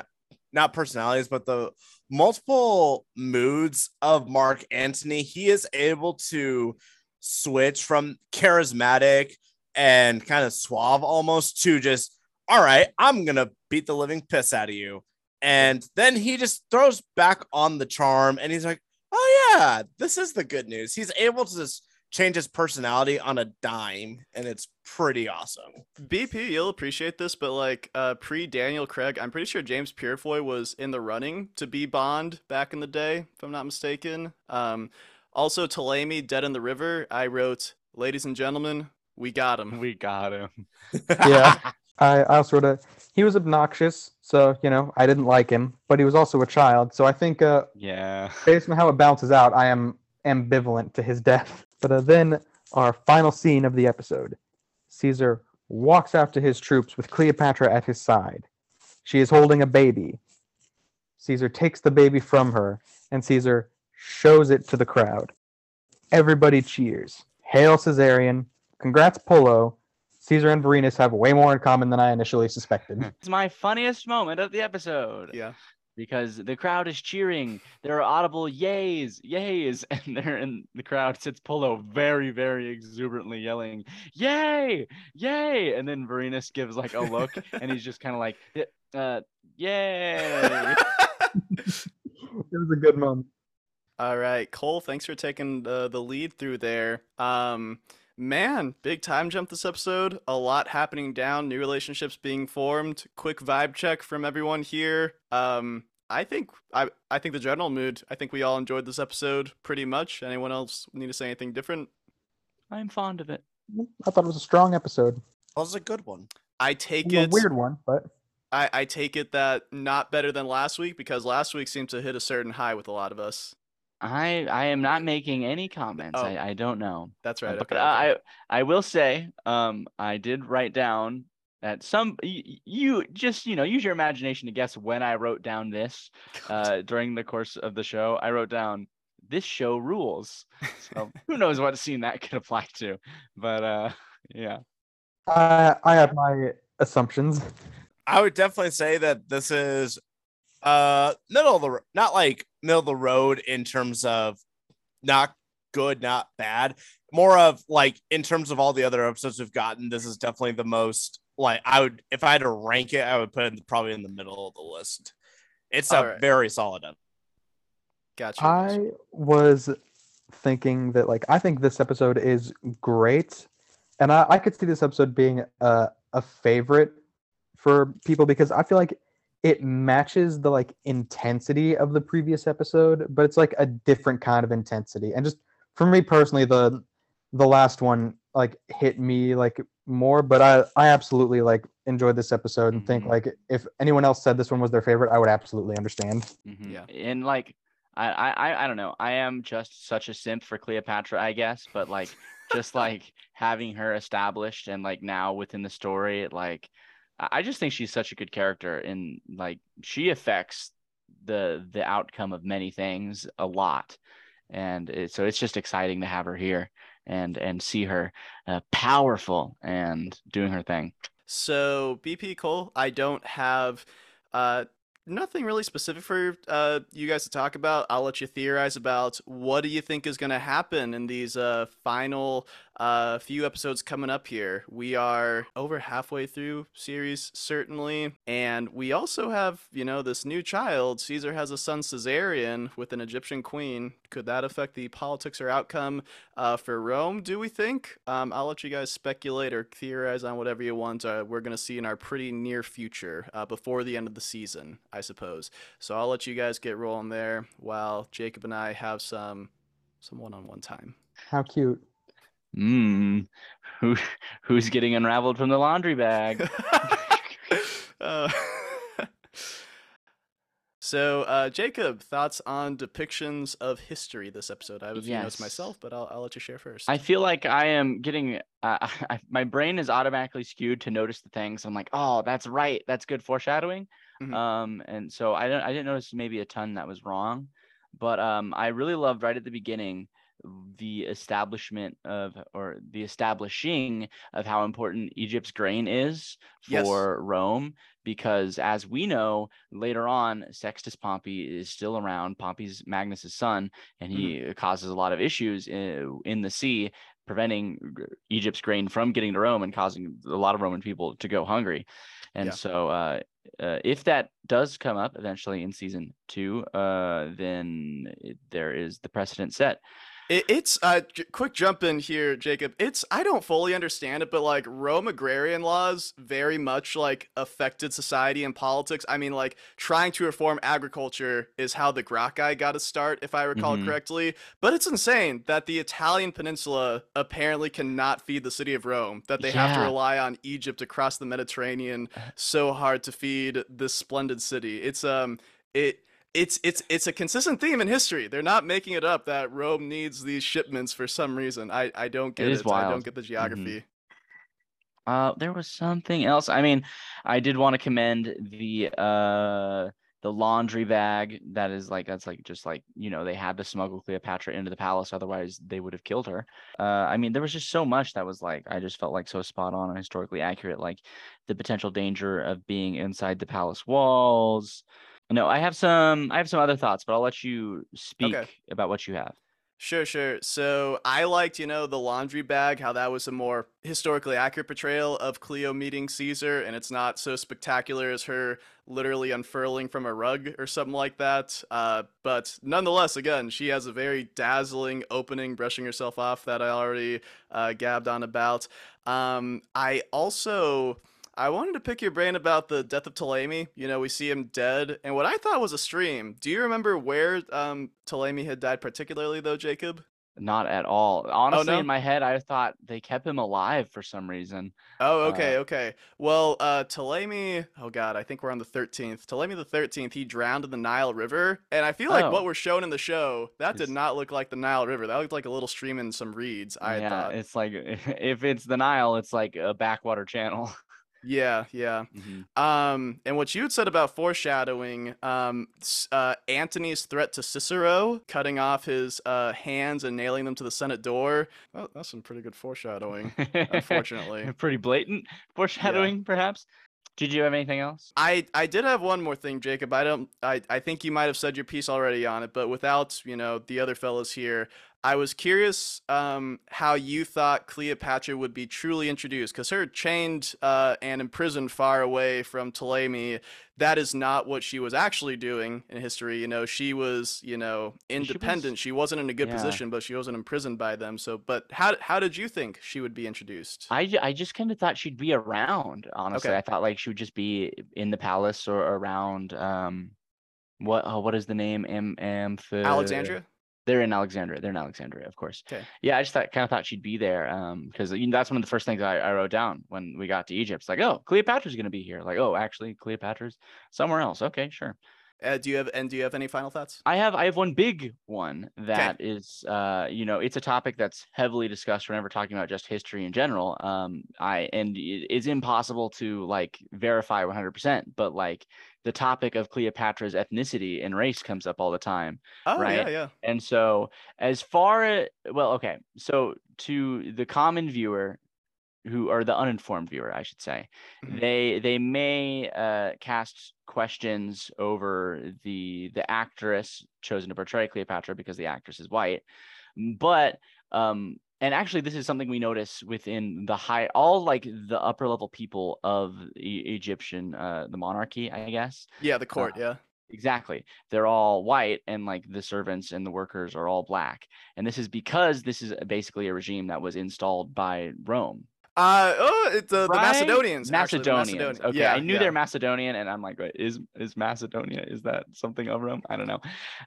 not personalities, but the multiple moods of Mark Antony. He is able to switch from charismatic and kind of suave almost to just, all right, I'm to beat the living piss out of you. And then he just throws back on the charm and he's like, oh, yeah, this is the good news. He's able to just change his personality on a dime, and it's pretty awesome. BP, you'll appreciate this, but like uh, pre Daniel Craig, I'm pretty sure James Purefoy was in the running to be Bond back in the day, if I'm not mistaken. Um, also, Ptolemy, Dead in the River, I wrote, Ladies and gentlemen, we got him. We got him. Yeah. I, I also wrote a, he was obnoxious, so, you know, I didn't like him, but he was also a child. So I think uh, Yeah. based on how it balances out, I am ambivalent to his death. But uh, then our final scene of the episode Caesar walks out to his troops with Cleopatra at his side. She is holding a baby. Caesar takes the baby from her, and Caesar shows it to the crowd. Everybody cheers. Hail Caesarion. Congrats, Pullo. Caesar and Vorenus have way more in common than I initially suspected. It's my funniest moment of the episode. Yeah. because the crowd is cheering. There are audible yays, yays, and there in the crowd sits Pullo very, very exuberantly yelling, "Yay, yay!" And then Vorenus gives like a look, and he's just kind of like, "Uh, yay!" it was a good moment. All right, Cole, thanks for taking the, the lead through there. Um, man, big time jump this episode. A lot happening down, new relationships being formed. Quick vibe check from everyone here. Um, I think I I think the general mood. I think we all enjoyed this episode pretty much. Anyone else need to say anything different? I'm fond of it. I thought it was a strong episode. That was a good one. I take it. A it weird one, but I, I take it that not better than last week because last week seemed to hit a certain high with a lot of us. I I am not making any comments. Oh. I, I don't know. That's Uh, right. but okay, okay. I I will say, um, I did write down at some y- y- you just you know use your imagination to guess when I wrote down this uh, during the course of the show. I wrote down this show rules. So who knows what scene that could apply to? But uh, yeah, I I have my assumptions. I would definitely say that this is uh middle of the not like middle of the road in terms of not good, not bad. More of like in terms of all the other episodes we've gotten, this is definitely the most like I would if I had to rank it, I would put it probably in the middle of the list. It's a Alright. very solid episode. Gotcha. I was thinking that like I think this episode is great, and I, I could see this episode being a, a favorite for people because I feel like it matches the like intensity of the previous episode, but it's like a different kind of intensity. And just for me personally, the the last one like hit me like more, but I I absolutely like enjoyed this episode and think Mhm. like if anyone else said this one was their favorite, I would absolutely understand. mhm. Yeah. and like I, I I- I don't know. I am just such a simp for Cleopatra, I guess. But like, just like having her established and like now within the story, like I just think she's such a good character, and like she affects the the outcome of many things a lot, and it, so it's just exciting to have her here and and see her uh, powerful and doing her thing. So BP Cole, I don't have uh nothing really specific for uh you guys to talk about. I'll let you theorize about what do you think is going to happen in these uh final uh few episodes coming up here. We are over halfway through series certainly, and we also have, you know, this new child. Caesar has a son Caesarion with an Egyptian queen. Could that affect the politics or outcome uh, for Rome, do we think? Um, I'll let you guys speculate or theorize on whatever you want. Uh, we're going to see in our pretty near future, uh, before the end of the season, I suppose. So I'll let you guys get rolling there while Jacob and I have some some one-on-one time. How cute. Mm, who who's getting unraveled from the laundry bag? Uh, so, uh, Jacob, thoughts on depictions of history this episode? I have a few notes myself, but I'll, I'll let you share first. I feel like I am getting uh, I, my brain is automatically skewed to notice the things. I'm like, oh, that's right, that's good foreshadowing. Mhm. Um, and so I don't I didn't notice maybe a ton that was wrong, but um, I really loved right at the beginning the establishment of or the establishing of how important Egypt's grain is Yes. for Rome because as we know later on Sextus Pompey is still around Pompey's Magnus's son and he causes a lot of issues in, in the sea preventing Egypt's grain from getting to Rome and causing a lot of Roman people to go hungry and Yeah. so uh, uh, if that does come up eventually in season two uh, then it, there is the precedent set It, it's uh, j- quick jump in here, Jacob. It's I don't fully understand it, but like Rome agrarian laws very much like affected society and politics. I mean, like trying to reform agriculture is how the Gracchi got a start, if I recall Mhm. correctly. But it's insane that the Italian peninsula apparently cannot feed the city of Rome. That they have to rely on Egypt across the Mediterranean so hard to feed this splendid city. It's um it it's it's it's a consistent theme in history. They're not making it up that Rome needs these shipments for some reason. I I don't get it. is I don't. Mm-hmm. get the geography. Uh, there was something else. I mean, I did want to commend the uh the laundry bag. That is like that's like just like you know they had to smuggle Cleopatra into the palace, otherwise they would have killed her. Uh, I mean, there was just so much that was like I just felt like so spot on and historically accurate. Like the potential danger of being inside the palace walls. No, I have some I have some other thoughts, but I'll let you speak about what you have. Sure, sure. So I liked, you know, the laundry bag, how that was a more historically accurate portrayal of Cleo meeting Caesar, and it's not so spectacular as her literally unfurling from a rug or something like that. Uh, but nonetheless, again, she has a very dazzling opening, brushing herself off that I already uh, gabbed on about. Um, I also. I wanted to pick your brain about the death of Ptolemy. You know, we see him dead, and what I thought was a stream. Do you remember where um, Ptolemy had died particularly, though, Jacob? not at all. Honestly, no? in my head, I thought they kept him alive for some reason. Oh, Uh, okay, okay. Well, uh, Ptolemy, oh God, I think we're on the 13th. Ptolemy the 13th, he drowned in the Nile River. And I feel like Oh. what we're shown in the show, that did not look like the Nile River. That looked like a little stream in some reeds, I yeah, thought. it's like if it's the Nile, it's like a backwater channel. Yeah, yeah. Mhm. Um, and what you had said about foreshadowing, um, uh, Antony's threat to Cicero, cutting off his uh, hands and nailing them to the Senate door. Well, that's some pretty good foreshadowing, unfortunately. Pretty blatant foreshadowing, perhaps. Did you have anything else? I I did have one more thing, Jacob. I don't. I I think you might have said your piece already on it, but without you know the other fellows here, I was curious um how you thought Cleopatra would be truly introduced, because her chained uh and imprisoned far away from Ptolemy, that is not what she was actually doing in history. You know, she was you know independent. She, was, not in a good yeah. position, but she wasn't imprisoned by them. So, but how how did you think she would be introduced? I, I just kind of thought she'd be around. Honestly, Okay. I thought like she would just be in the palace or around. Um, what oh, what is the name? Am Amph- Alexandria. They're in Alexandria. They're in Alexandria, of course. Okay. Yeah, I just thought, kind of thought she'd be there. Um, because you know, that's one of the first things I, I wrote down when we got to Egypt. It's like, oh, Cleopatra's gonna be here. Like, oh, actually, Cleopatra's somewhere else. Okay, sure. Uh, do you have and do you have any final thoughts? I have I have one big one that is uh you know it's a topic that's heavily discussed whenever talking about just history in general. Um I and it's impossible to like verify 100%, but like the topic of Cleopatra's ethnicity and race comes up all the time. Oh yeah, right? yeah. And so as far as well okay, so to the common viewer who or the uninformed viewer, I should say, Mhm. they they may uh, cast questions over the the actress chosen to portray Cleopatra because the actress is white, but um and actually this is something we notice within the high all like the upper level people of e- Egyptian uh the monarchy, I guess. Yeah, the court, Uh, yeah. Exactly. They're all white and like the servants and the workers are all black. And this is because this is basically a regime that was installed by Rome. Uh oh, it's uh, the Right? Macedonians. actually, the Macedonians. Okay, yeah, I knew yeah. they're Macedonian, and I'm like, wait, is is Macedonia? Is that something of Rome? I don't know.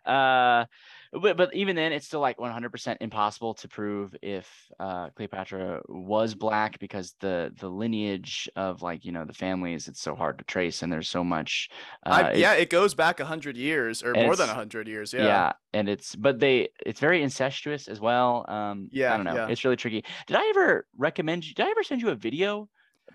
Uh, but but even then, it's still like 100% impossible to prove if uh, Cleopatra was black because the the lineage of like you know the families it's so hard to trace, and there's so much. Uh, I, yeah, it goes back a hundred years or more than a hundred years. yeah. Yeah. and it's but they it's very incestuous as well um Yeah, i don't know yeah. it's really tricky did i ever recommend you did i ever send you a video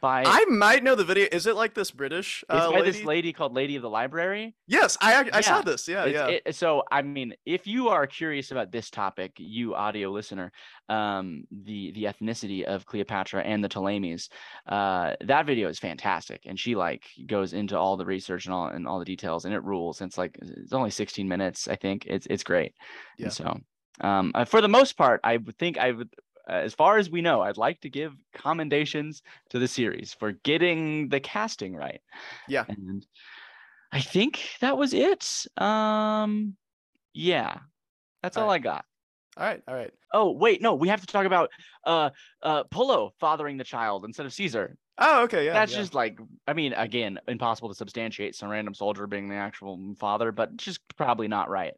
by I might know the video. Is it like this British it's uh, by lady? this lady called lady of the library Yes, I I saw this. Yeah, It's- yeah. it- so i mean if you are curious about this topic you audio listener um the the ethnicity of cleopatra and the ptolemies uh that video is fantastic and she like goes into all the research and all and all the details and it rules and it's like it's only 16 minutes i think it's it's great Yeah. and so um uh, for the most part i would think i would as far as we know i'd like to give commendations to the series for getting the casting right Yeah. and i think that was it um yeah that's all Alright. i got all right, all right. oh wait no we have to talk about uh uh pullo fathering the child instead of caesar Oh, okay, yeah. that's yeah. just like i mean again impossible to substantiate some random soldier being the actual father but just probably not right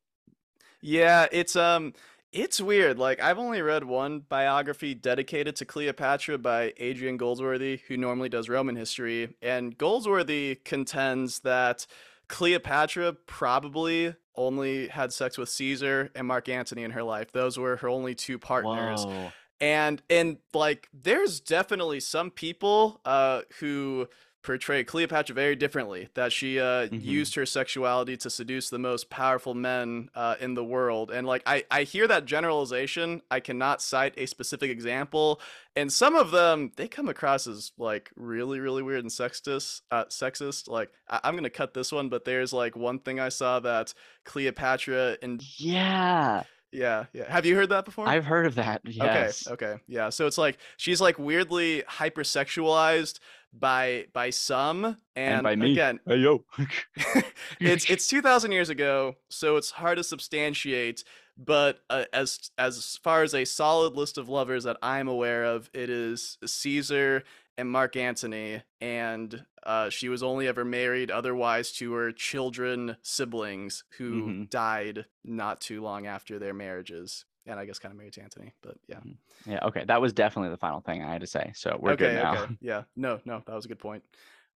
Yeah, it's um it's weird. Like I've only read one biography dedicated to Cleopatra by Adrian Goldsworthy, who normally does Roman history, and Goldsworthy contends that Cleopatra probably only had sex with Caesar and Mark Antony in her life. Those were her only two partners. Whoa. and and like there's definitely some people uh who portray Cleopatra very differently that she uh Mhm. used her sexuality to seduce the most powerful men uh in the world. And like I I hear that generalization. I cannot cite a specific example. And some of them they come across as like really really weird and sexist uh sexist. Like I- I'm going to cut this one but there's like one thing I saw that Cleopatra and yeah. Yeah yeah. Have you heard that before? I've heard of that. Yes. Okay, okay. Yeah. So it's like she's like weirdly hypersexualized by by some and, and by me again hey yo it's it's 2000 years ago, so it's hard to substantiate, but uh, as as far as a solid list of lovers that I'm aware of, it is Caesar and Mark Antony and uh, she was only ever married otherwise to her children siblings who Mhm. died not too long after their marriages. And I guess kind of married to Antony, But yeah. Yeah. Okay. That was definitely the final thing I had to say. So we're okay. good now. Okay. Yeah. No. No. That was a good point.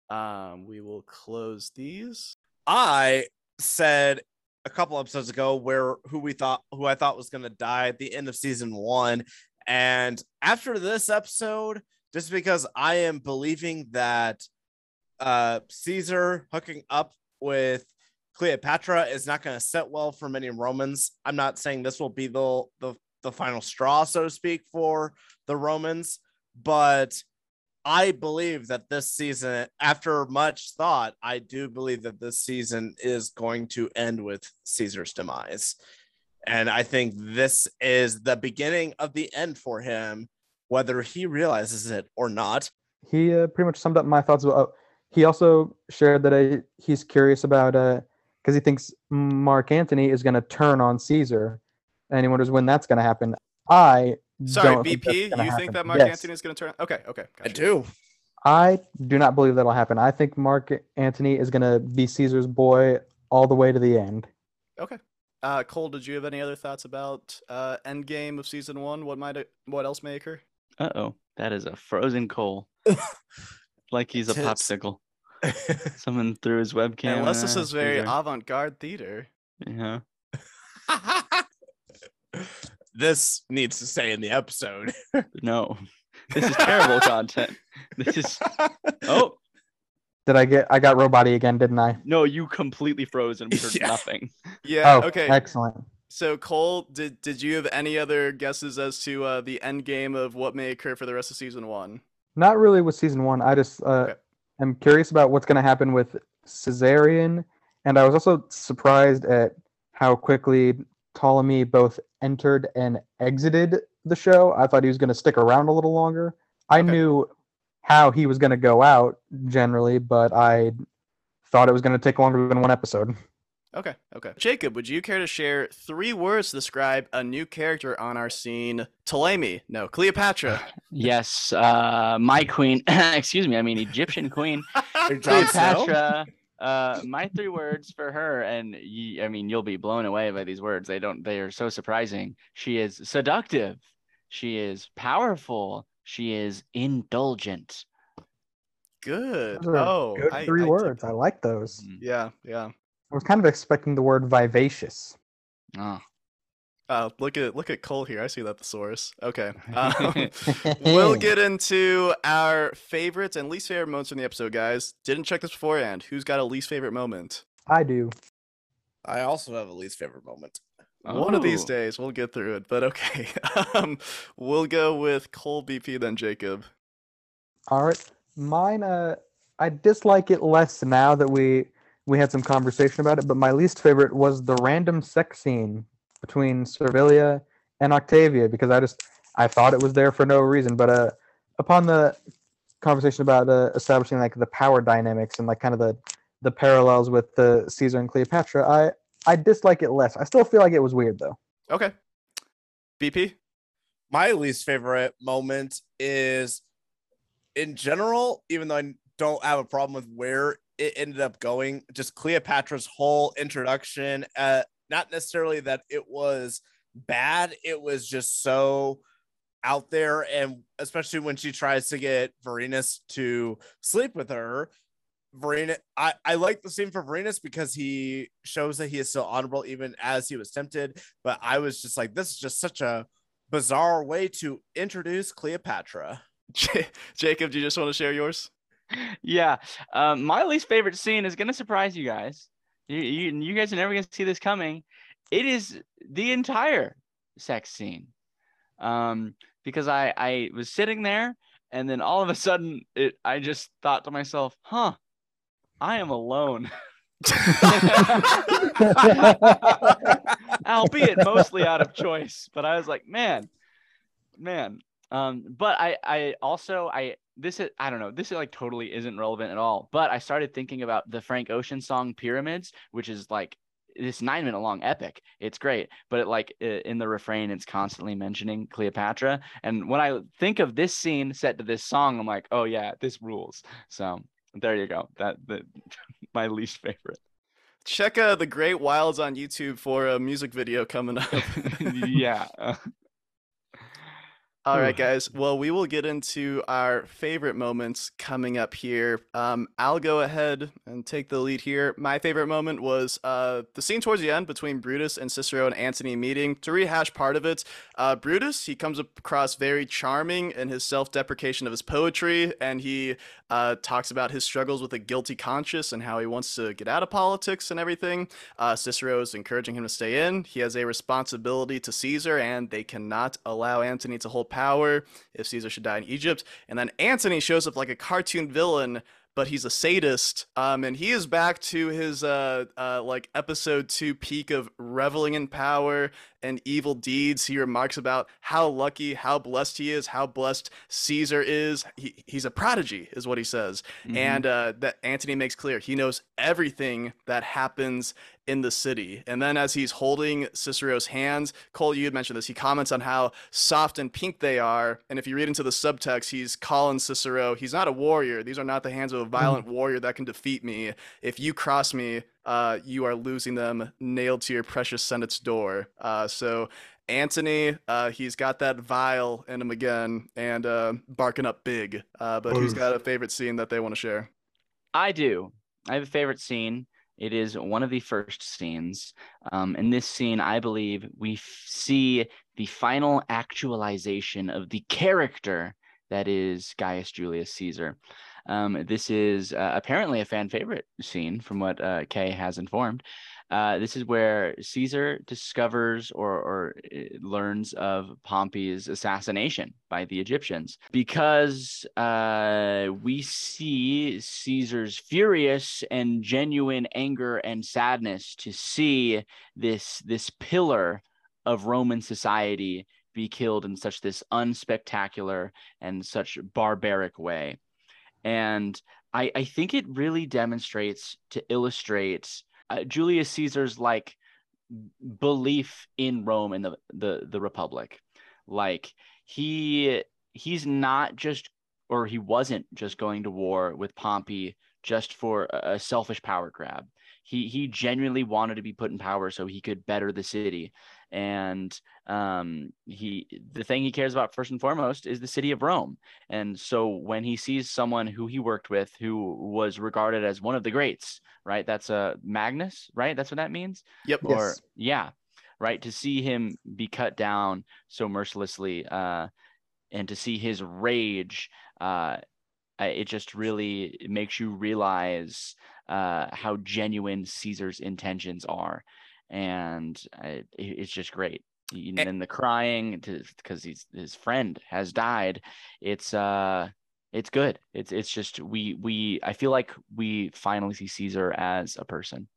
Um, we will close these. I said a couple episodes ago where who we thought who I thought was going to die at the end of season 1 and after this episode just because I am believing that uh Caesar hooking up with Cleopatra is not going to set well for many Romans. I'm not saying this will be the the the final straw so to speak for the Romans, but I believe that this season, after much thought, I do believe that this season is going to end with Caesar's demise. And I think this is the beginning of the end for him, whether he realizes it or not. He uh, pretty much summed up my thoughts about. he also shared that uh, he's curious about because he thinks Mark Antony is going to turn on Caesar, and he wonders when that's going to happen. I Sorry, don't think BP. that's You gonna think that Mark Yes. Antony is going to turn? Okay. Okay. I do. I do not believe that'll happen. I think Mark Antony is going to be Caesar's boy all the way to the end. Okay. Uh, Cole, did you have any other thoughts about uh, Endgame of season one? What might it, what else may occur? Uh oh. That is a frozen Cole, like he's a popsicle. Someone threw his webcam. Unless this is very Caesar. avant-garde theater. Yeah. this needs to stay in the episode. No. This is terrible content. This is. Oh Did I get? I got robot again, didn't I? no! You completely froze and we heard Yeah. nothing. Yeah. oh, okay. excellent. So Cole, did did you have any other guesses as to uh, the end game of what may occur for the rest of season one? Not really with season one. I just uh, Okay. Am curious about what's going to happen with Caesarion, and I was also surprised at how quickly Ptolemy both entered and exited the show. I thought he was going to stick around a little longer. I Okay. knew how he was going to go out generally, but I thought it was going to take longer than one episode. Okay. Okay. Jacob, would you care to share three words to describe a new character on our scene? Ptolemy. No, Cleopatra. Yes, uh, my queen. excuse me. I mean Egyptian queen. Cleopatra. Uh, my three words for her, and ye, I mean you'll be blown away by these words. They don't. They are so surprising. She is seductive. She is powerful. She is indulgent. Good. Those Oh, Good I- three I dig words. that. I like those. Mm. Yeah. Yeah. I was kind of expecting the word vivacious. Oh. Uh, look at look at Cole here. I see that thesaurus. Okay. Um, we'll get into our favorites and least favorite moments from the episode, guys. Didn't check this beforehand. Who's got a least favorite moment? I do. I also have a least favorite moment. One of these Oh. days, we'll get through it. But okay, um, we'll go with Cole BP then Jacob. All right. Mine uh I dislike it less now that we we had some conversation about it, but my least favorite was the random sex scene between Servilia and Octavia because I just I thought it was there for no reason, but uh upon the conversation about uh, establishing like the power dynamics and like kind of the the parallels with the Caesar and Cleopatra, I I dislike it less. I still feel like it was weird though. Okay, BP. my least favorite moment is in general, even though I don't have a problem with where it ended up going, just Cleopatra's whole introduction. Uh, not necessarily that it was bad, it was just so out there. And especially when she tries to get Vorenus to sleep with her. Vorenus, I, I like the scene for Vorenus because he shows that he is still honorable even as he was tempted. But I was just like, this is just such a bizarre way to introduce Cleopatra. Jacob, do you just want to share yours? yeah. Um, my least favorite scene is gonna surprise you guys. You, you, you guys are never gonna see this coming. It is the entire sex scene. Um, because I I was sitting there and then all of a sudden it I just thought to myself, huh, I am alone. albeit mostly out of choice. But I was like, man, man. Um, but I, I also, I this is, I don't know, this is like totally isn't relevant at all. But I started thinking about the Frank Ocean song "Pyramids," which is like this nine minute long epic. It's great, but it, like in the refrain, it's constantly mentioning Cleopatra. And when I think of this scene set to this song, I'm like, oh yeah, this rules. So there you go. That that my least favorite. check uh, the Great Wilds on YouTube for a music video coming up. yeah. All right, guys. Well, we will get into our favorite moments coming up here. Um, I'll go ahead and take the lead here. My favorite moment was uh, the scene towards the end between Brutus and Cicero and Antony meeting. To rehash part of it, uh, Brutus he comes across very charming in his self-deprecation of his poetry, and he uh, talks about his struggles with a guilty conscience and how he wants to get out of politics and everything. Uh, Cicero is encouraging him to stay in. He has a responsibility to Caesar, and they cannot allow Antony to hold power if Caesar should die in Egypt. And then Antony shows up like a cartoon villain, but he's a sadist. Um, and he is back to his uh, uh, like episode two peak of reveling in power and evil deeds. He remarks about how lucky, how blessed he is, how blessed Caesar is. He, he's a prodigy, is what he says. Mhm. And uh, that Antony makes clear he knows everything that happens in the city. And then as he's holding Cicero's hands, Cole, you had mentioned this. He comments on how soft and pink they are. And if you read into the subtext, he's calling Cicero, he's not a warrior. These are not the hands of a violent warrior that can defeat me. If you cross me, uh, you are losing them nailed to your precious Senate's door. Uh, so Antony, uh, he's got that vial in him again and uh, barking up big. Uh, but who's got a favorite scene that they want to share? I do. I have a favorite scene. It is one of the first scenes. Um, in this scene, I believe we f- see the final actualization of the character that is Gaius Julius Caesar. Um, this is uh, apparently a fan favorite scene, from what uh, Kay has informed. Uh, this is where Caesar discovers or, or uh, learns of Pompey's assassination by the Egyptians because uh, we see Caesar's furious and genuine anger and sadness to see this this pillar of Roman society be killed in such this unspectacular and such barbaric way. And I, I think it really demonstrates to illustrate uh, Julius Caesar's like belief in Rome and the, the the Republic. Like he he's not just or he wasn't just going to war with Pompey just for a, a selfish power grab. He he genuinely wanted to be put in power so he could better the city. And um, he the thing he cares about first and foremost is the city of Rome. And so when he sees someone who he worked with who was regarded as one of the greats, right? That's a uh, Magnus, right? That's what that means Yep. Yes. or yeah right to see him be cut down so mercilessly uh and to see his rage uh it just really makes you realize uh how genuine caesar's intentions are and uh, it, it's just great. And then the crying because he's his friend has died it's uh it's good. It's it's just we we i feel like we finally see caesar as a person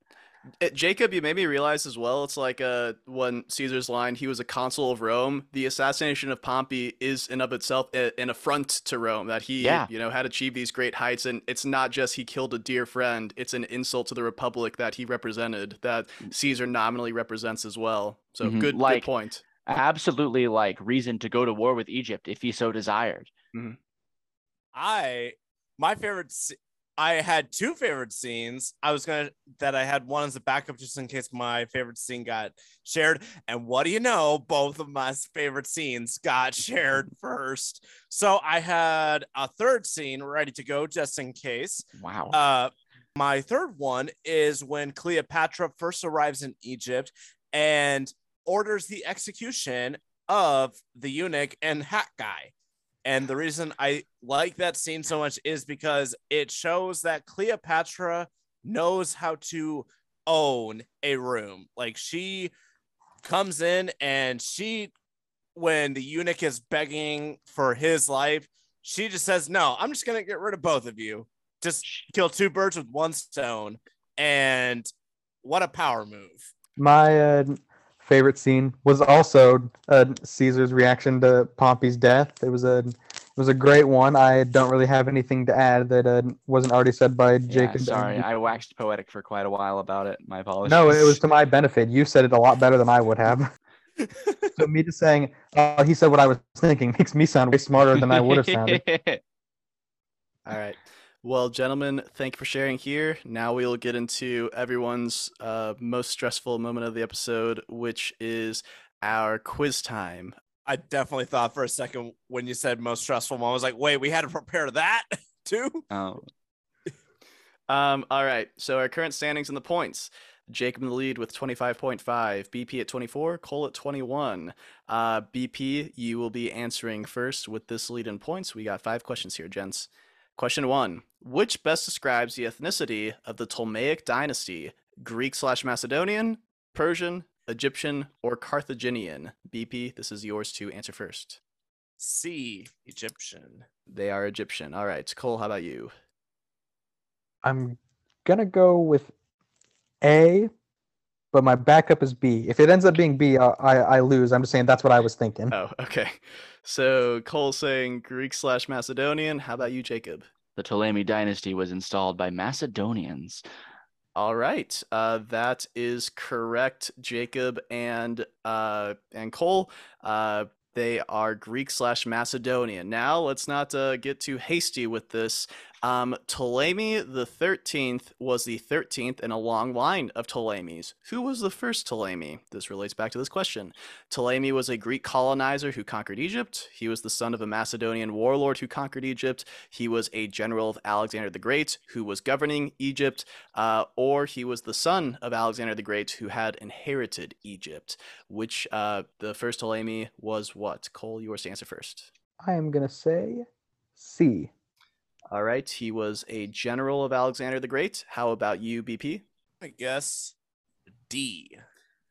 Uh, Jacob, you made me realize as well. It's like uh, when Caesar's line, he was a consul of Rome. The assassination of Pompey is in of itself a, an affront to Rome that he, Yeah. you know, had achieved these great heights. And it's not just he killed a dear friend; it's an insult to the republic that he represented, that Caesar nominally represents as well. So Mhm. good, Like- good point. absolutely like reason to go to war with Egypt if he so desired. I my favorite sce- I had two favorite scenes. I was gonna that I had one as a backup just in case my favorite scene got shared. And what do you know? Both of my favorite scenes got shared first. So I had a third scene ready to go just in case. Wow. Uh, my third one is when Cleopatra first arrives in Egypt and orders the execution of the eunuch and hat guy. And the reason I like that scene so much is because it shows that Cleopatra knows how to own a room. Like she comes in and she, when the eunuch is begging for his life, she just says, No, I'm just going to get rid of both of you. Just kill two birds with one stone. And what a power move. My uh, favorite scene was also uh, Caesar's reaction to Pompey's death. It was a it was a great one. I don't really have anything to add that uh, wasn't already said by Jacob. yeah, sorry, I waxed poetic for quite a while about it. My apologies. no, it was to my benefit. You said it a lot better than I would have. so me just saying, uh, he said what I was thinking makes me sound way smarter than I would have sounded. All right. Well, gentlemen, thank you for sharing here. Now we'll get into everyone's uh, most stressful moment of the episode, which is our quiz time. I definitely thought for a second when you said most stressful moment, I was like, wait, we had to prepare that too? Oh, Um, all right. So our current standings and the points. Jacob in the lead with 25.5, BP at 24, Cole at 21. Uh, BP, you will be answering first with this lead in points. We got five questions here, gents. Question one Which best describes the ethnicity of the Ptolemaic dynasty? Greek slash Macedonian, Persian, Egyptian, or Carthaginian? BP, this is yours to answer first. C, Egyptian. They are Egyptian. All right. Cole, how about you? I'm gonna go with A, but my backup is B. If it ends up being B, I, I, I lose. I'm just saying that's what I was thinking. Oh, okay. So Cole saying Greek slash Macedonian. How about you, Jacob? the Ptolemy dynasty was installed by Macedonians. All right, uh, that is correct, Jacob and uh, and Cole. Uh, they are Greek slash Macedonian. Now let's not uh, get too hasty with this. Um, Ptolemy the thirteenth was the thirteenth in a long line of Ptolemies. Who was the first Ptolemy? This relates back to this question. Ptolemy was a Greek colonizer who conquered Egypt. He was the son of a Macedonian warlord who conquered Egypt. He was a general of Alexander the Great who was governing Egypt, uh, or he was the son of Alexander the Great who had inherited Egypt. Which uh, the first Ptolemy was what? Cole, yours to answer first. I am gonna say C. All right, he was a general of Alexander the Great. How about you, BP? I guess D.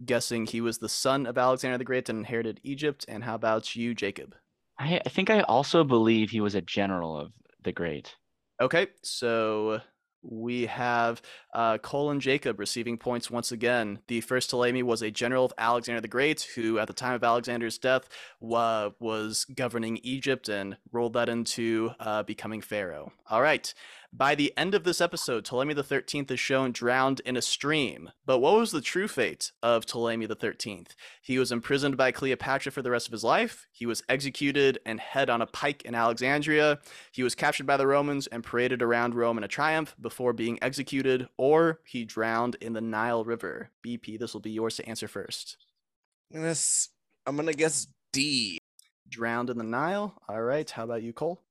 Guessing he was the son of Alexander the Great and inherited Egypt. And how about you, Jacob? I, I think I also believe he was a general of the Great. Okay, so we have uh, Cole and Jacob receiving points once again. The first Ptolemy was a general of Alexander the Great, who at the time of Alexander's death wa- was governing Egypt and rolled that into uh, becoming pharaoh. All right. By the end of this episode, Ptolemy the Thirteenth is shown drowned in a stream. But what was the true fate of Ptolemy the Thirteenth? He was imprisoned by Cleopatra for the rest of his life. He was executed and head on a pike in Alexandria. He was captured by the Romans and paraded around Rome in a triumph before being executed, he drowned in the Nile River. BP, this will be yours to answer first. I'm gonna, s- I'm gonna guess D. Drowned in the Nile. All right. How about you, Cole?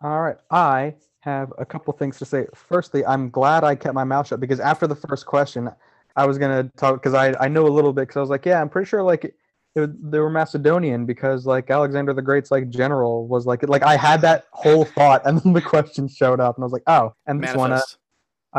All right, I have a couple things to say. Firstly, I'm glad I kept my mouth shut because after the first question, I was gonna talk because I I know a little bit because I was like, yeah, I'm pretty sure like it, it, they were Macedonian because like Alexander the Great's like general was like like I had that whole thought and then the question showed up and I was like, oh, and this one, uh, Manifest.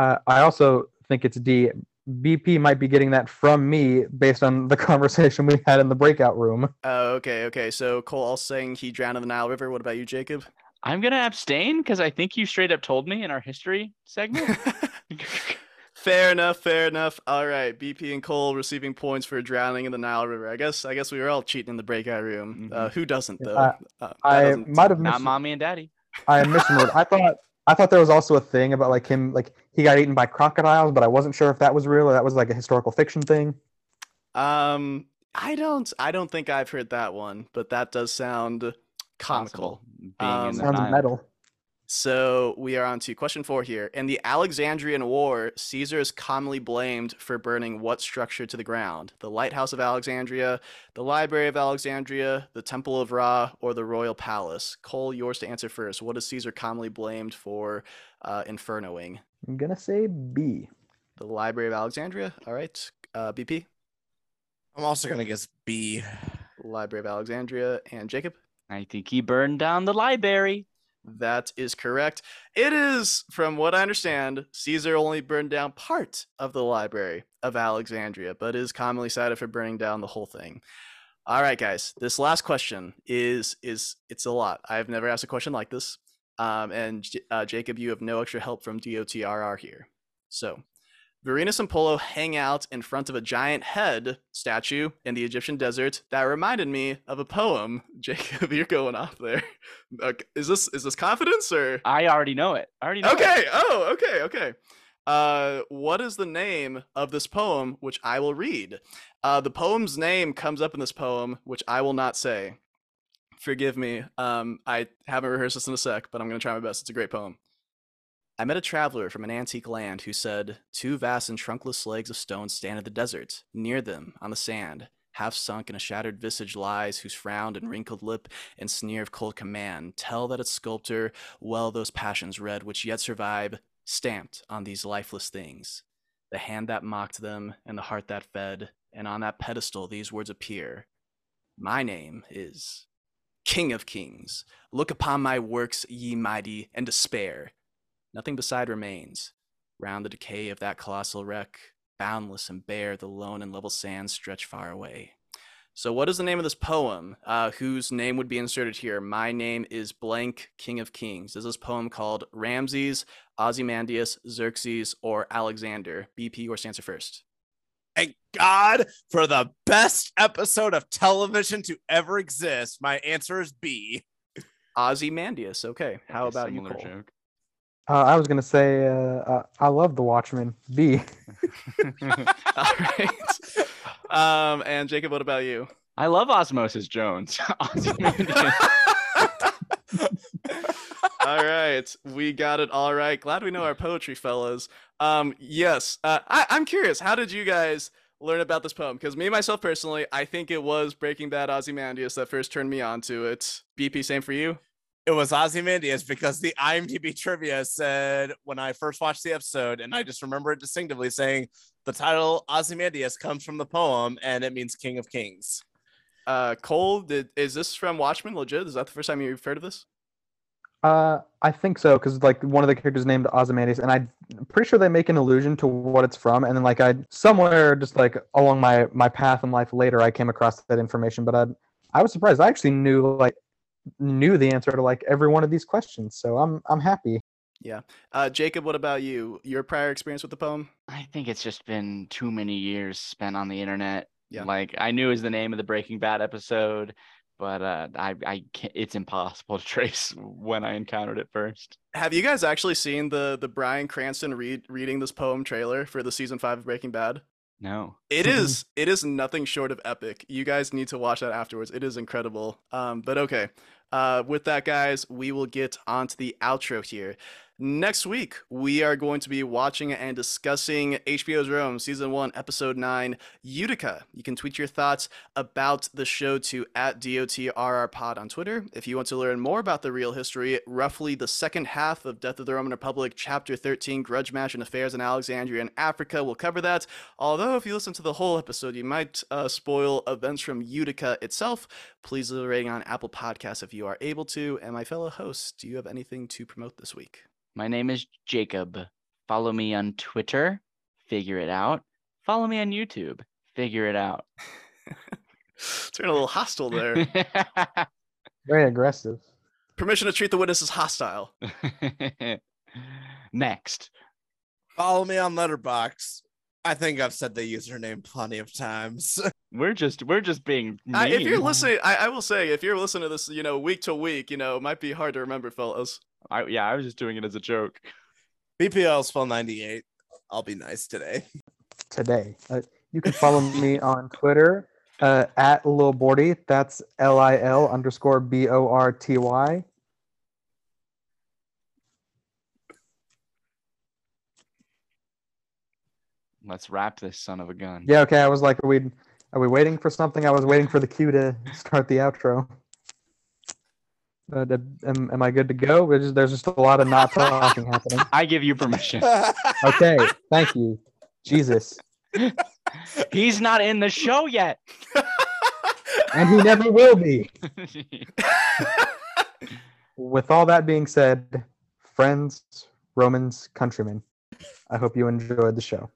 Uh, I also think it's D. BP might be getting that from me based on the conversation we had in the breakout room. Oh, okay, okay. So Cole also saying he drowned in the Nile River. What about you, Jacob? I'm gonna abstain because I think you straight up told me in our history segment. fair enough, fair enough. All right, BP and Cole receiving points for drowning in the Nile River. I guess I guess we were all cheating in the breakout room. Uh, who doesn't though? Uh, Uh, I doesn't might have seem- Not mis- mommy and daddy. I misremembered. I thought I thought there was also a thing about like him like he got eaten by crocodiles, but I wasn't sure if that was real or that was like a historical fiction thing. Um, I don't, I don't think I've heard that one, but that does sound comical. Being Um, in the Sounds Nile. metal. So we are on to question four here. In the Alexandrian War, Caesar is commonly blamed for burning what structure to the ground? The Lighthouse of Alexandria, the Library of Alexandria, the Temple of Ra, or the Royal Palace? Cole, yours to answer first. What is Caesar commonly blamed for uh, infernoing? I'm gonna say B. The Library of Alexandria. All right. Uh, BP, I'm also gonna guess B. Library of Alexandria, and Jacob. I think he burned down the library. That is correct. It is, from what I understand, Caesar only burned down part of the Library of Alexandria, but is commonly cited for burning down the whole thing. All right, guys. This last question is is it's a lot. I've never asked a question like this. Um, and uh, Jacob, you have no extra help from DOTRR here. So, Vorenus and Pullo hang out in front of a giant head statue in the Egyptian desert that reminded me of a poem. Jacob, you're going off there. Okay. Is this is this confidence or? I already know it. I already know it. Okay. Oh, okay. Okay. Uh, what is the name of this poem, which I will read? Uh, the poem's name comes up in this poem, which I will not say. Forgive me. Um, I haven't rehearsed this in a sec, but I'm gonna try my best. It's a great poem. I met a traveler from an antique land who said, Two vast and trunkless legs of stone stand in the desert. Near them, on the sand, half sunk in a shattered visage lies, whose frown and wrinkled lip and sneer of cold command tell that its sculptor well those passions read which yet survive, stamped on these lifeless things. The hand that mocked them, and the heart that fed, and on that pedestal these words appear My name is King of Kings. Look upon my works, ye mighty, and despair. Nothing beside remains. Round the decay of that colossal wreck, boundless and bare, the lone and level sands stretch far away. So, what is the name of this poem? Uh, whose name would be inserted here? My name is blank, King of Kings. Is this poem called Ramses, Ozymandias, Xerxes, or Alexander? BP or answer first. Thank God for the best episode of television to ever exist. My answer is B. Ozymandias. Okay. How Like about you, similar Cole? joke. Uh, I was gonna say uh, uh, I love The Watchmen. B. All right. Um, and Jacob, what about you? I love Osmosis Jones. Ozymandias. All right, we got it. All right, glad we know our poetry, fellas. Um, yes, uh, I, I'm curious. How did you guys learn about this poem? Because me myself personally, I think it was Breaking Bad Ozymandias that first turned me on to it. BP, same for you. It was Ozymandias because the IMDb trivia said when I first watched the episode, and I just remember it distinctively saying the title Ozymandias comes from the poem and it means King of Kings. Uh, Cole, did, is this from Watchmen? Legit? Is that the first time you've heard of this? Uh, I think so because like one of the characters named Ozymandias, and I'm pretty sure they make an allusion to what it's from. And then like I somewhere just like along my my path in life later, I came across that information. But I I was surprised. I actually knew like knew the answer to like every one of these questions. So I'm I'm happy. Yeah. Uh, Jacob, what about you? Your prior experience with the poem? I think it's just been too many years spent on the internet. Yeah. Like I knew it was the name of the Breaking Bad episode, but uh, I I can't, it's impossible to trace when I encountered it first. Have you guys actually seen the the Bryan Cranston read reading this poem trailer for the season five of Breaking Bad? No. It is it is nothing short of epic. You guys need to watch that afterwards. It is incredible. Um, but okay. Uh, with that, guys, we will get on to the outro here. Next week, we are going to be watching and discussing HBO's Rome, Season 1, Episode 9, Utica. You can tweet your thoughts about the show to at DOTRRPod on Twitter. If you want to learn more about the real history, roughly the second half of Death of the Roman Republic, Chapter 13, Grudge Match and Affairs in Alexandria and Africa, we'll cover that. Although, if you listen to the whole episode, you might uh, spoil events from Utica itself. Please leave a rating on Apple Podcasts if you are able to. And my fellow hosts, do you have anything to promote this week? My name is Jacob. Follow me on Twitter. Figure it out. Follow me on YouTube. Figure it out. Turn a little hostile there. Very aggressive. Permission to treat the witness as hostile. Next. Follow me on Letterboxd. I think I've said the username plenty of times. We're just we're just being mean. Uh, if you're listening, I, I will say, if you're listening to this, you know, week to week, you know, it might be hard to remember, fellas. I, yeah, I was just doing it as a joke. BPL spell 98. I'll be nice today. today. Uh, you can follow me on Twitter uh, at Lil Borty. That's L I L underscore B O R T Y. Let's wrap this son of a gun. Yeah, okay. I was like, are we are we waiting for something? I was waiting for the cue to start the outro. Uh, am, am I good to go? Just, there's just a lot of not talking happening. I give you permission. Okay, thank you. Jesus. He's not in the show yet. And he never will be. With all that being said, friends, Romans, countrymen, I hope you enjoyed the show.